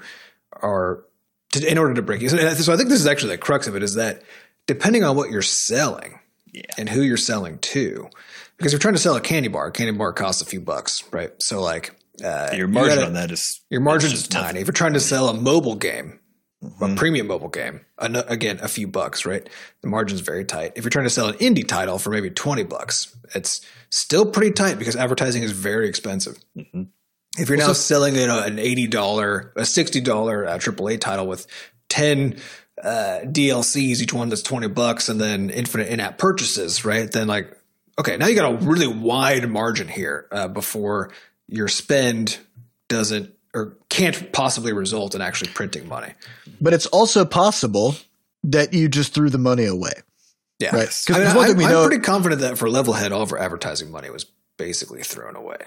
are to, in order to break even. So I think this is actually the crux of it is that depending on what you're selling Yeah. and who you're selling to, because if you're trying to sell a candy bar, a candy bar costs a few bucks, right? So like uh, Your you margin gotta- on that is your margin is is tiny. nothing. If you're trying to sell a mobile game, Mhm. a premium mobile game, an- again, a few bucks, right? The margin's very tight. If you're trying to sell an indie title for maybe 20 bucks, it's still pretty tight because advertising is very expensive. Mhm. If you're now selling you know, an $80, a $60 uh, AAA title with 10 uh, DLCs, each one that's 20 bucks, and then infinite in app purchases, right? Then, like, okay, now you got a really wide margin here uh, before your spend doesn't or can't possibly result in actually printing money. but it's also possible that you just threw the money away. Yeah. Right. 'Cause I mean, one I, thing we am know- pretty confident that for Levelhead, all of our advertising money was basically thrown away.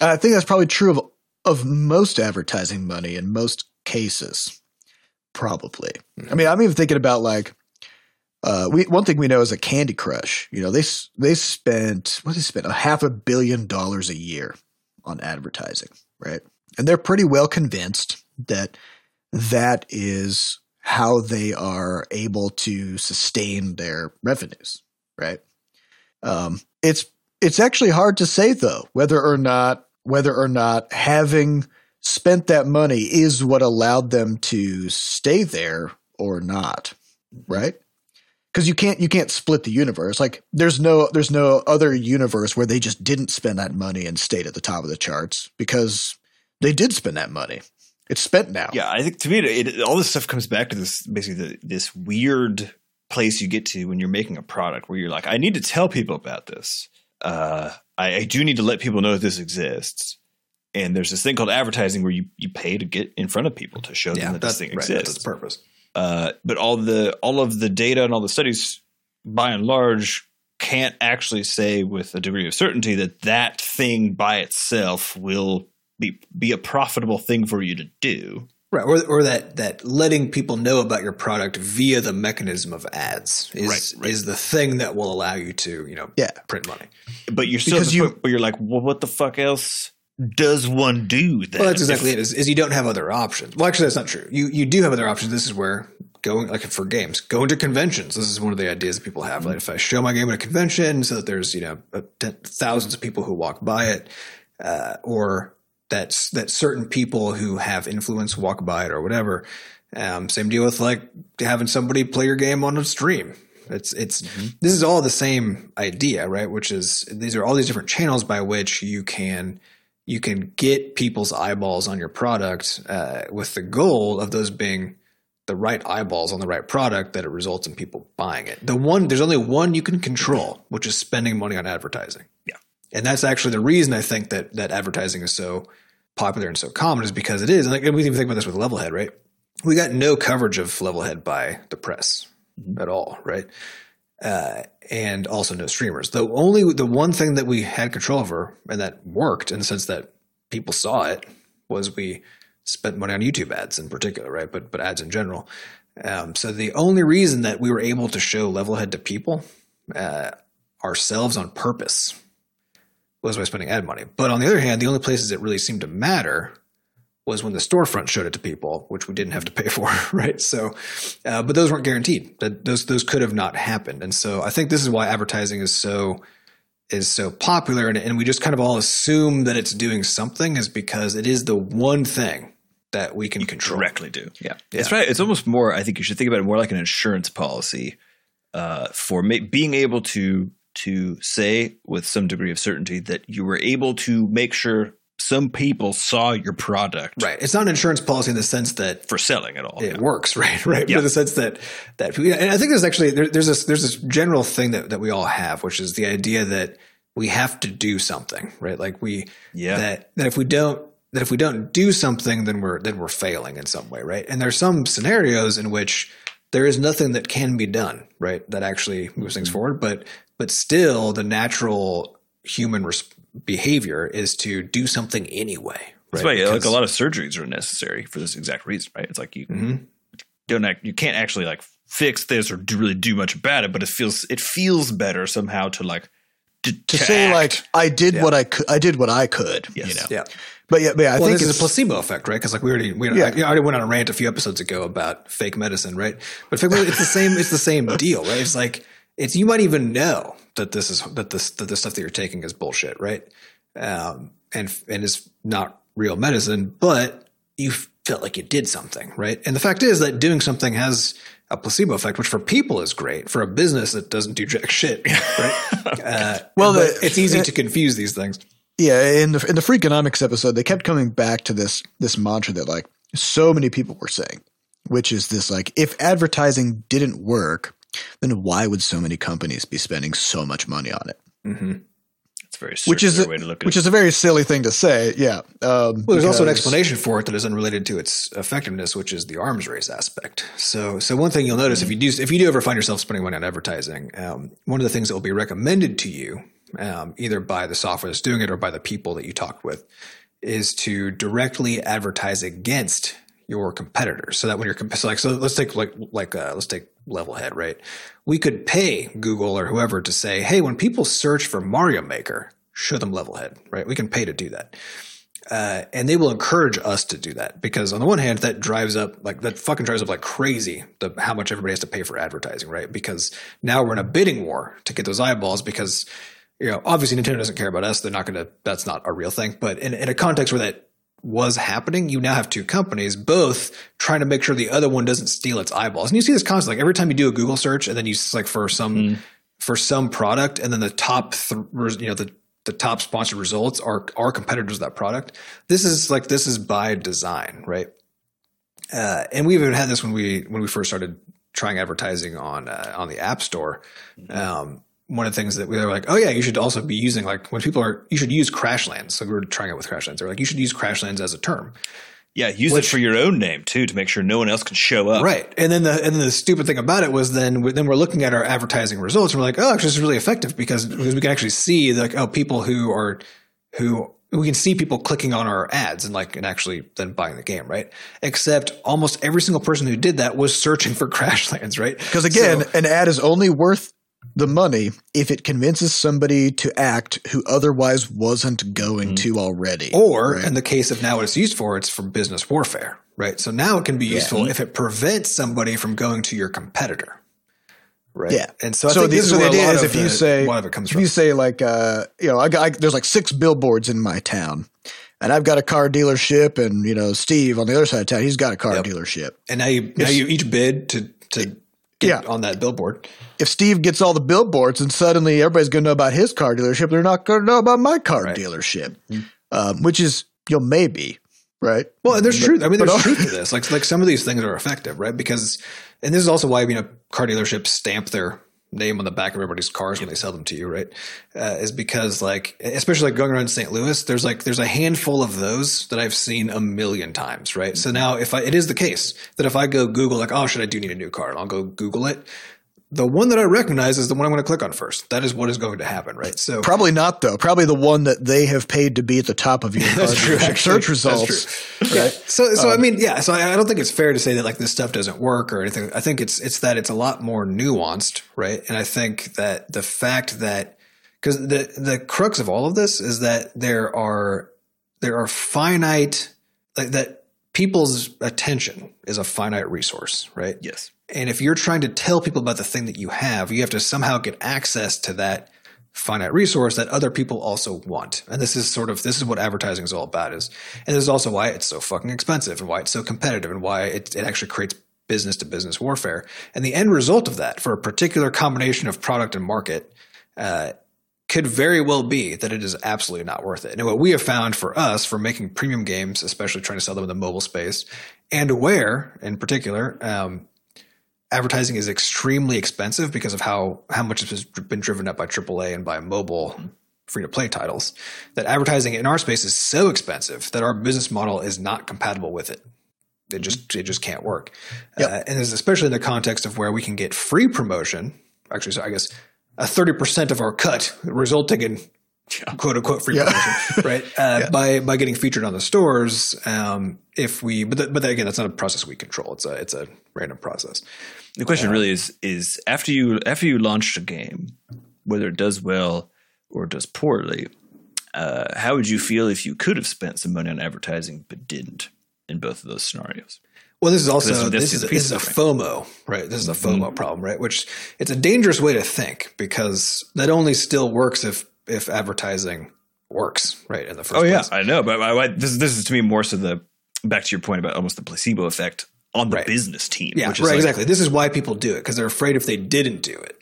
I think that's probably true of of most advertising money in most cases. Probably. I mean, I'm even thinking about like uh, we one thing we know is a Candy Crush. You know, they they spent what did they spend a half a billion dollars a year on advertising, right? And they're pretty well convinced that that is how they are able to sustain their revenues, right? Um, it's it's actually hard to say though whether or not whether or not having spent that money is what allowed them to stay there or not, right? Because you can't you can't split the universe. Like there's no there's no other universe where they just didn't spend that money and stayed at the top of the charts because they did spend that money. It's spent now. Yeah, I think to me, it, all this stuff comes back to this basically the, this weird place you get to when you're making a product where you're like, I need to tell people about this. Uh, I, I do need to let people know that this exists. And there's this thing called advertising where you, you pay to get in front of people to show them that this thing right, exists. That's the purpose. Uh, but all the all of the data and all the studies, by and large, can't actually say with a degree of certainty that that thing by itself will be be a profitable thing for you to do. Right, or, or that that letting people know about your product via the mechanism of ads is Right, right. is the thing that will allow you to you know Yeah. print money. But you're still Because at the you- point where you're like, well, what the fuck else does one do? Then? Well, that's exactly If- it. Is, is you don't have other options. Well, actually, that's not true. You you do have other options. This is where going like for games, going to conventions. This is one of the ideas that people have. Like if I show my game at a convention, so that there's you know uh, thousands of people who walk by it, uh, or that's that certain people who have influence walk by it or whatever. Um, same deal with like having somebody play your game on a stream. It's it's this is all the same idea, right? Which is these are all these different channels by which you can you can get people's eyeballs on your product uh, with the goal of those being the right eyeballs on the right product that it results in people buying it. The one there's only one you can control, which is spending money on advertising. Yeah. And that's actually the reason I think that that advertising is so popular and so common is because it is. And like and we even think about this with Levelhead, right? We got no coverage of Levelhead by the press at all, right? Uh, and also no streamers. The only the one thing that we had control over and that worked in the sense that people saw it was we spent money on YouTube ads in particular, right? But but ads in general. Um, so the only reason that we were able to show Levelhead to people uh, ourselves on purpose was by spending ad money. But on the other hand, the only places it really seemed to matter was when the storefront showed it to people, which we didn't have to pay for, right? So, uh, but those weren't guaranteed. That those those could have not happened, and so I think this is why advertising is so is so popular, and, and we just kind of all assume that it's doing something, is because it is the one thing that we can control. directly do. Yeah. Yeah. It's right. It's almost more, I think you should think about it more like an insurance policy uh, for ma- being able to to say with some degree of certainty that you were able to make sure some people saw your product Right. It's not an insurance policy in the sense that for selling at all. it works, right? Right. Yeah. In the sense that that and I think there's actually there, there's this there's this general thing that that we all have, which is the idea that we have to do something, right? Like we Yeah. that that if we don't that if we don't do something, then we're then we're failing in some way, right? And there's some scenarios in which there is nothing that can be done, right? That actually moves things mm. forward, but but still, the natural human res- behavior is to do something anyway. That's right? why like a lot of surgeries are necessary for this exact reason, right? It's like you Mhm. don't act, you can't actually like fix this or do really do much about it, but it feels it feels better somehow to like to, to say act. like I did Yeah. what I could, I did what I could. Yes. You know. Yeah. But yeah, but yeah, I well, think it's a placebo effect, right? Because like we already, we Yeah. I, I already went on a rant a few episodes ago about fake medicine, right? But fake medicine, it's the same. It's the same deal, right? It's like it's you might even know that this is that this that the stuff that you're taking is bullshit, right? Um, and and is not real medicine, but you felt like you did something, right? And the fact is that doing something has a placebo effect, which for people is great. For a business that doesn't do jack shit, right? uh, Well, the- it's easy to confuse these things. yeah. In the in the Freakonomics episode, they kept coming back to this this mantra that like so many people were saying, which is this like if advertising didn't work, then why would so many companies be spending so much money on it? Mm-hmm. it's a very Which is a, way to look at which it. is a very silly thing to say. Yeah. Um, Well, there's also an explanation for it that is unrelated to its effectiveness, which is the arms race aspect. So, so one thing you'll notice if you do if you do ever find yourself spending money on advertising, um, one of the things that will be recommended to you, um, either by the software that's doing it or by the people that you talked with, is to directly advertise against your competitors. So that when you're so like so, let's take like like uh, let's take Levelhead, right? We could pay Google or whoever to say, hey, when people search for Mario Maker, show them Levelhead, right? We can pay to do that uh, and they will encourage us to do that because on the one hand that drives up like that fucking drives up like crazy the, how much everybody has to pay for advertising right because now we're in a bidding war to get those eyeballs because you know obviously nintendo doesn't care about us they're not to that's not a real thing but in, in a context where that was happening you now have two companies both trying to make sure the other one doesn't steal its eyeballs. And you see this constantly. Like every time you do a google search and then you like for some for some product and then the top th- you know the the top sponsored results are are competitors of that product. This is like this is by design right? Uh, and we even had this when we when we first started trying advertising on uh, on the App Store. Um, one of the things that we were like, oh yeah, you should also be using like when people are, you should use Crashlands. So we were trying it with Crashlands. They're like, you should use Crashlands as a term. Yeah, use Which- it for your own name too to make sure no one else can show up. Right. And then the and then the stupid thing about it was then we, then we're looking at our advertising results and we're like, oh, actually, this is really effective because because we can actually see like oh, people who are who we can see people clicking on our ads and like and actually then buying the game, right? Except almost every single person who did that was searching for Crashlands, right? Because again, So- an ad is only worth the money if it convinces somebody to act who otherwise wasn't going to already. Or right? in the case of now what it's used for, it's for business warfare, right? So now it can be useful if it prevents somebody from going to your competitor. Right. Yeah. And so I so think the, this is so the a idea lot is of if you the- say a lot of it comes from. you say like uh you know I, got- I there's like six billboards in my town and I've got a car dealership and you know Steve on the other side of town he's got a car Yep. dealership. and now you now you each bid to to get Yeah. on that billboard. If Steve gets all the billboards and suddenly everybody's going to know about his car dealership, they're not going to know about my car Right. dealership, um, which is you know maybe right. Well, and there's truth. I mean, but- there's truth to this. Like, like some of these things are effective, right? Because, and this is also why you know car dealerships stamp their name on the back of everybody's cars when they sell them to you, right? Uh, is because like, especially like going around St. Louis, there's like there's a handful of those that I've seen a million times, right? So now, if I, it is the case that if I go Google like, oh, should I do need a new car, and I'll go Google it. The one that I recognize is the one I'm going to click on first. That is what is going to happen, right? So Probably not though. Probably the one that they have paid to be at the top of your uh, dealership actually. search That's results. true. Right. So, so I um, mean, yeah. So I, I don't think it's fair to say that like this stuff doesn't work or anything. I think it's it's that it's a lot more nuanced, right? And I think that the fact that because the the crux of all of this is that there are there are finite like that people's attention is a finite resource, right? Yes. And if you're trying to tell people about the thing that you have, you have to somehow get access to that finite resource that other people also want. And this is sort of this is what advertising is all about is and this is also why it's so fucking expensive and why it's so competitive and why it, it actually creates business to business warfare. And the end result of that for a particular combination of product and market uh, could very well be that it is absolutely not worth it. And what we have found for us for making premium games, especially trying to sell them in the mobile space, and where in particular, um, advertising is extremely expensive because of how how much it has been driven up by AAA and by mobile free to play titles. That advertising in our space is so expensive that our business model is not compatible with it. It just it just can't work. Uh, and it's especially in the context of where we can get free promotion. Actually, so I guess a thirty percent of our cut resulting in quote unquote free Yeah. promotion, right? Uh, By by getting featured on the stores, um, if we, but th- but again, that's not a process we control. It's a it's a random process. The question really is is after you after you launched a game, whether it does well or does poorly, uh, how would you feel if you could have spent some money on advertising but didn't in both of those scenarios? Well, this is also This is- this, is, is this is a. FOMO, right? This is a FOMO problem, right? Which it's a dangerous way to think because that only still works if if advertising works, right? In the first Oh yeah, place. I know, but I, I, this this is to me more so the back to your point about almost the placebo effect on the Right. business team. yeah, which right. like, exactly. This is why people do it because they're afraid if they didn't do it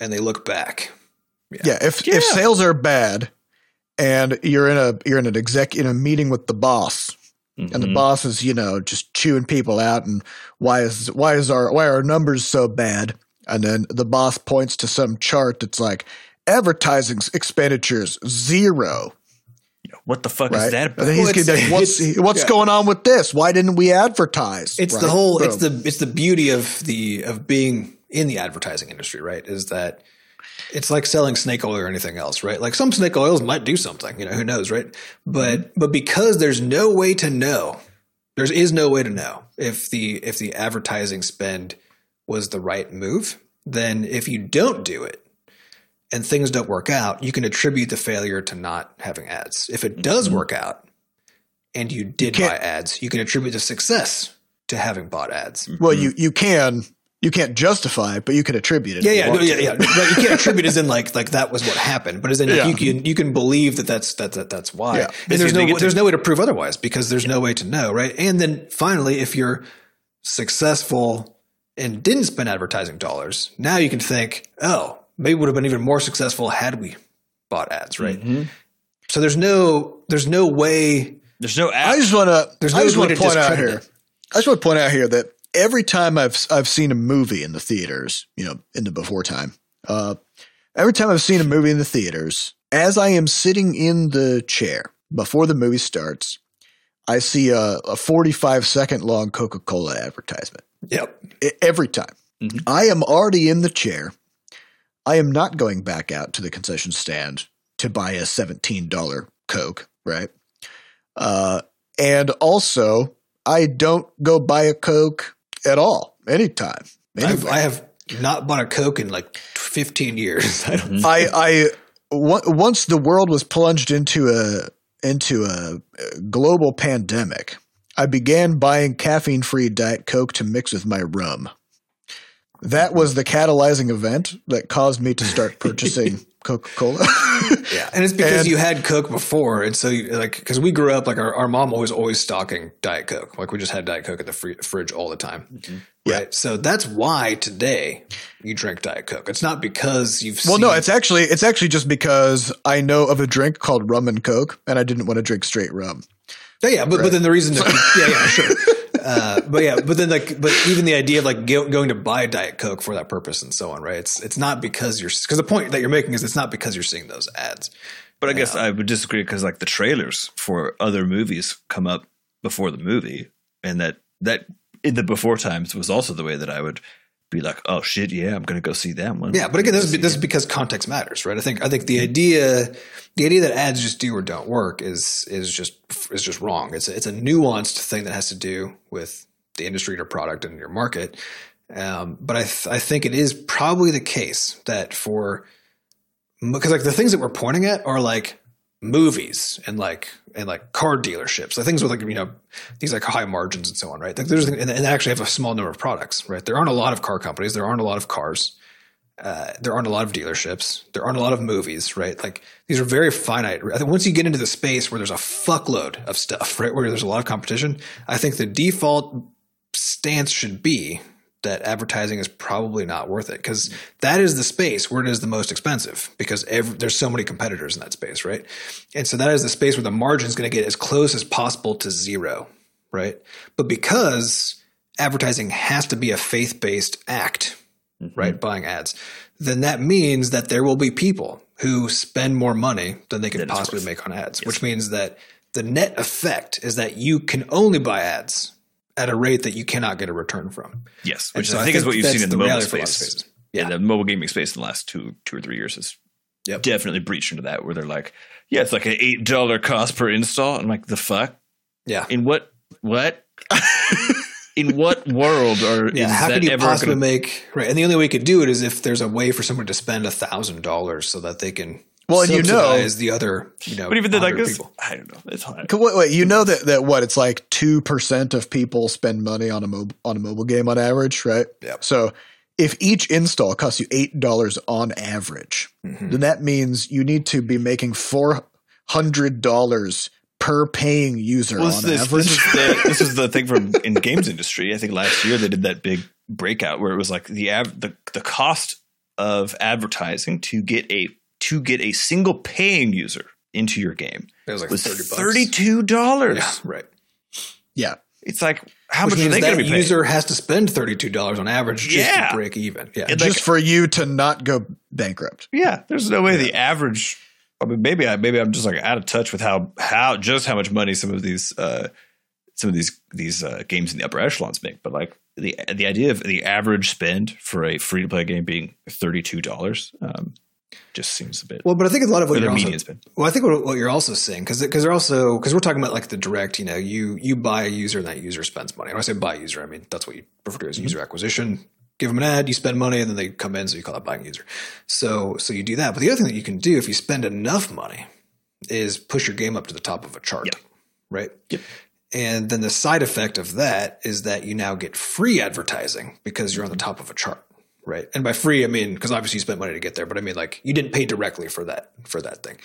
and they look back. Yeah, if Yeah. if sales are bad and you're in a you're in an exec in a meeting with the boss and the Mhm. boss is, you know, just chewing people out and why is why is our why are our numbers so bad? And then the boss points to some chart that's like advertising expenditures zero, what the fuck right? is that about? he's Well, it's- what's what's yeah. going on with this? Why didn't we advertise? It's the Right? whole. It's the it's the beauty of the of being in the advertising industry, right? Is that it's like selling snake oil or anything else, right? Like some snake oils might do something, you know, who knows, right? But mm-hmm. but because there's no way to know, there is no way to know if the if the advertising spend was the right move. Then if you don't do it and things don't work out, you can attribute the failure to not having ads. If it does mm-hmm. work out and you did can't- buy ads, you can attribute the success to having bought ads. well, mm-hmm. you you can you can't justify it, but you can attribute it. Yeah, yeah, no, yeah, yeah. No, you can't attribute as in like like that was what happened, but as in Yeah. you can you can believe that that's that, that that's why. Yeah. And there's no get to- there's no way to prove otherwise because there's no way to know, right? And then finally, if you're successful and didn't spend advertising dollars, now you can think, oh, maybe would have been even more successful had we bought ads, right? Mhm. So there's no there's no way There's no I just want to. There's I just way want to to point out here. it. I just want to point out here that every time I've I've seen a movie in the theaters, you know, in the before time, uh, every time I've seen a movie in the theaters, as I am sitting in the chair before the movie starts, I see a, a 45 second long Coca Cola advertisement. Yep. Every time. Mhm. I am already in the chair. I am not going back out to the concession stand to buy a $17 Coke, right? Uh, and also, I don't go buy a Coke at all, anytime. I've. I have not bought a Coke in like 15 years. I don't. I, I w- once the world was plunged into a into a uh, global pandemic, I began buying caffeine-free Diet Coke to mix with my rum. That was the catalyzing event that caused me to start purchasing Coca-Cola. Yeah, and it's because And- you had Coke before, and so you, like because we grew up like our, our mom was always stocking Diet Coke. Like we just had Diet Coke in the free, fridge all the time, mm-hmm. Yeah. right? So that's why today you drink Diet Coke. It's not because you've well, seen, no, it's actually it's actually just because I know of a drink called rum and Coke, and I didn't want to drink straight rum. yeah, yeah, but, but then the reason that yeah, yeah, sure. Uh, but yeah, but then like, but even the idea of like go, going to buy Diet Coke for that purpose and so on, right? It's it's not because you're because the point that you're making is it's not because you're seeing those ads. But I guess I would disagree because like the trailers for other movies come up before the movie, and that that in the before times was also the way that I would be like, oh shit, yeah, I'm gonna go see that one. Yeah, but again, this is, this is because context matters, right? I think I think the idea the idea that ads just do or don't work is is just is just wrong. It's a, it's a nuanced thing that has to do with the industry, your product, and your market. Um, but I th- I think it is probably the case that for because like the things that we're pointing at are like movies and like and like car dealerships, the things with like you know these like high margins and so on, right? Like there's and, and they actually have a small number of products, right? There aren't a lot of car companies, there aren't a lot of cars uh, there aren't a lot of dealerships. There aren't a lot of movies, right? Like these are very finite. I think once you get into the space where there's a fuckload of stuff, right, where there's a lot of competition, I think the default stance should be that advertising is probably not worth it because that is the space where it is the most expensive because every, there's so many competitors in that space, right? And so that is the space where the margin is going to get as close as possible to zero, right? But because advertising has to be a faith based act, mm-hmm. right? Buying ads, then that means that there will be people who spend more money than they could That possibly make on ads, which means that the net effect is that you can only buy ads at a rate that you cannot get a return from. Yes, which so I think is what you've seen in the, mobile reality for a lot of space. Yeah, Yeah. the mobile gaming space in the last two two or three years has Yep. definitely breached into that where they're like, yeah, it's like an eight dollar cost per install. I'm like, the fuck? Yeah. In what what? in what world are Yeah, how could you ever possibly gonna- make right? And the only way you could do it is if there's a way for someone to spend a thousand dollars so that they can Well, and you know- is the other, you know, But even then, like this, people. I don't know. It's hard. Wait, wait, you know that that what it's like two percent of people spend money on a mobile on a mobile game on average, right? Yep. So if each install costs you eight dollars on average, Mhm. then that means you need to be making four hundred dollars per paying user Well, on this, this, average. this is the this is the thing from in games industry. I think last year they did that big breakout where it was like the av- the the cost of advertising to get a to get a single paying user into your game It was like was thirty bucks. thirty two dollars. Yeah, right. yeah, It's like how Which much are means they going that be paying? user has to spend thirty two dollars on average just Yeah. to break even. Yeah, And just like- for you to not go bankrupt. Yeah, there's no way the average. I mean, maybe I maybe I'm just like out of touch with how how just how much money some of these uh some of these these uh, games in the upper echelons make. But like the the idea of the average spend for a free to play game being thirty two dollars um, just seems a bit. Well, but I think a lot of what you're also, spend. well, I think what, what you're also seeing because because they're also because we're talking about like the direct. You know, you you buy a user and that user spends money. When I say buy a user, I mean that's what you refer to as mm-hmm. user acquisition. Give them an ad, you spend money, and then they come in, so you call that buying a user. So so you do that. But the other thing that you can do if you spend enough money is push your game up to the top of a chart, Yep. right? Yep. And then the side effect of that is that you now get free advertising because you're on the top of a chart, right? And by free, I mean because obviously you spent money to get there, but I mean like you didn't pay directly for that for that thing.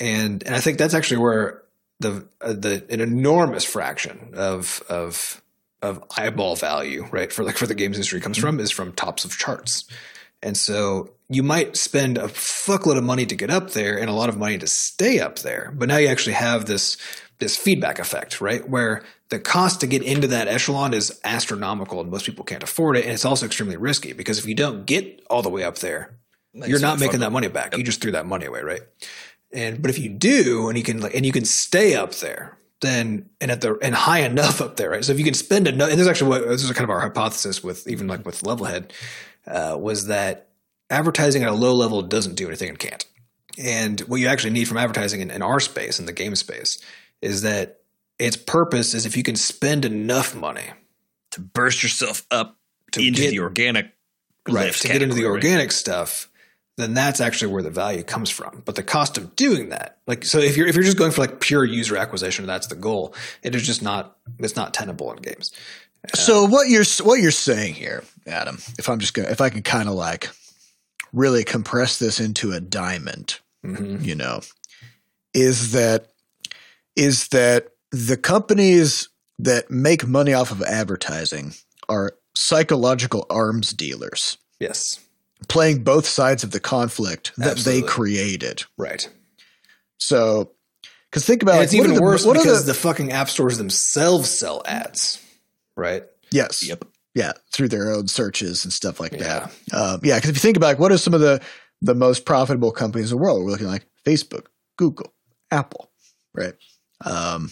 And and I think that's actually where the uh, the an enormous fraction of of of eyeball value, right, for like for the games industry comes from is from tops of charts. And so you might spend a fuckload of money to get up there and a lot of money to stay up there, but now you actually have this this feedback effect, right? Where the cost to get into that echelon is astronomical and most people can't afford it. And it's also extremely risky because if you don't get all the way up there, you're not making that money back. You just threw that money away, right? And but if you do and you can like and you can stay up there, then and at the and high enough up there, right? So if you can spend enough and this is actually what this is kind of our hypothesis with even like with Levelhead, uh, was that advertising at a low level doesn't do anything and can't. And what you actually need from advertising in, in our space, in the game space, is that its purpose is if you can spend enough money to burst yourself up To into get- the organic right lift to get into the organic stuff then that's actually where the value comes from. But the cost of doing that like so if you're if you're just going for like pure user acquisition that's the goal it is just not it's not tenable in games. So what you're what you're saying here, Adam, if I'm just gonna if I can kind of like really compress this into a diamond, mm-hmm. you know, is that is that the companies that make money off of advertising are psychological arms dealers yes playing both sides of the conflict that Absolutely. they created. right So, because think about like, it's what even the- worse because the, the fucking app stores themselves sell ads right yes, Yep. yeah, through their own searches and stuff like Yeah. that. Um, yeah, because if you think about like, what are some of the the most profitable companies in the world? We're looking like Facebook, Google, Apple, right? Um,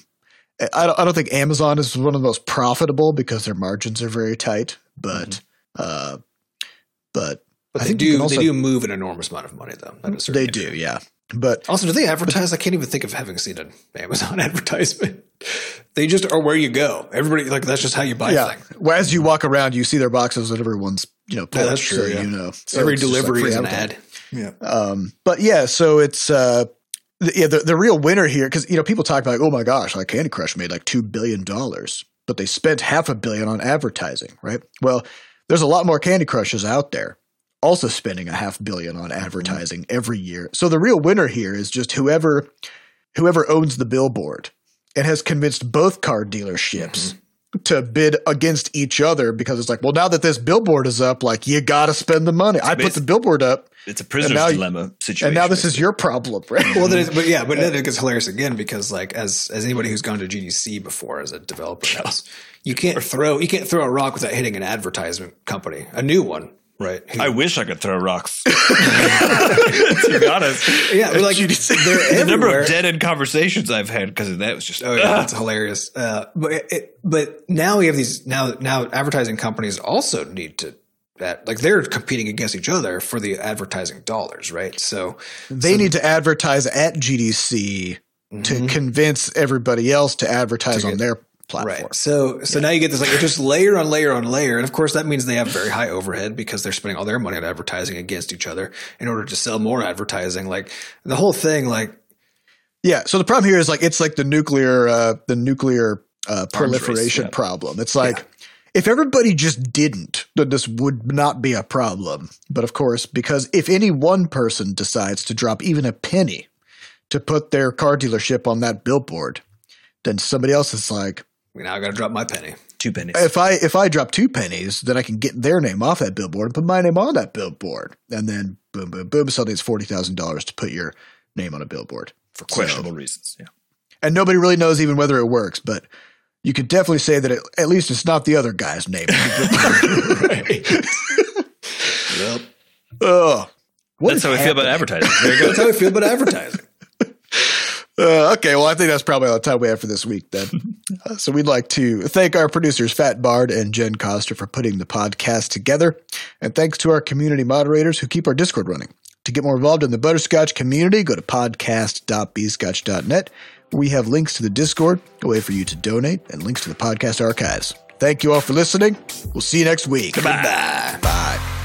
I don't, I don't think Amazon is one of the most profitable because their margins are very tight, but uh, but but I they think do also- they do move an enormous amount of money though at a certain they age. do, yeah. But Also, do they advertise? I can't even think of having seen an Amazon advertisement. They just are where you go. Everybody like that's just how you buy yeah, things. well, as you walk around, you see their boxes that everyone's you know Yeah, that's true, so yeah. you know So Every it's just like delivery free is an ad. Yeah. Um, but yeah, so it's uh, the, yeah, the, the real winner here because you know people talk about like, oh my gosh, like Candy Crush made like two billion dollars, but they spent half a billion on advertising, right? Well, there's a lot more Candy Crushes out there, also spending a half billion on advertising mm-hmm. every year. So the real winner here is just whoever whoever owns the billboard and has convinced both car dealerships. Mm-hmm. To bid against each other because it's like, well, now that this billboard is up, like you got to spend the money. I put the billboard up, It's a prisoner's now dilemma situation. and now this is your problem, right? Well, then it's, but yeah, but then it gets hilarious again because like as as anybody who's gone to GDC before as a developer knows, you can't throw you can't throw a rock without hitting an advertisement company, a new one, right? Who- I wish I could throw rocks. to be honest, yeah, like they're the number of dead end conversations I've had because of that was just. Oh yeah, that's hilarious. Uh, but it, it, but now we have these now now advertising companies also need to that like they're competing against each other for the advertising dollars, right? So they need to advertise at GDC to convince everybody else to advertise To on get- their platform. Right. So so now you get this like just layer on layer on layer, and of course that means they have very high overhead because they're spending all their money on advertising against each other in order to sell more advertising. Like the whole thing, like Yeah. So the problem here is like it's like the nuclear uh, the nuclear uh, proliferation yeah. problem. It's like if everybody just didn't, then this would not be a problem. But of course, because if any one person decides to drop even a penny to put their car dealership on that billboard, then somebody else is like, now I got to drop my penny. two pennies. if I if I drop two pennies, then I can get their name off that billboard and put my name on that billboard, and then boom, boom, boom. Suddenly, it's forty thousand dollars to put your name on a billboard for questionable reasons. Yeah. and nobody really knows even whether it works. But you could definitely say that it, at least it's not the other guy's name. Yep. Ugh. What That's is how I feel about advertising. There you go. That's how I feel about advertising. Uh, okay, well, I think that's probably all the time we have for this week then. Uh, so we'd like to thank our producers, Fat Bard and Jen Coster, for putting the podcast together. And thanks to our community moderators who keep our Discord running. To get more involved in the Butterscotch community, go to podcast.bscotch.net. We have links to the Discord, a way for you to donate, and links to the podcast archives. Thank you all for listening. We'll see you next week. Goodbye. Bye.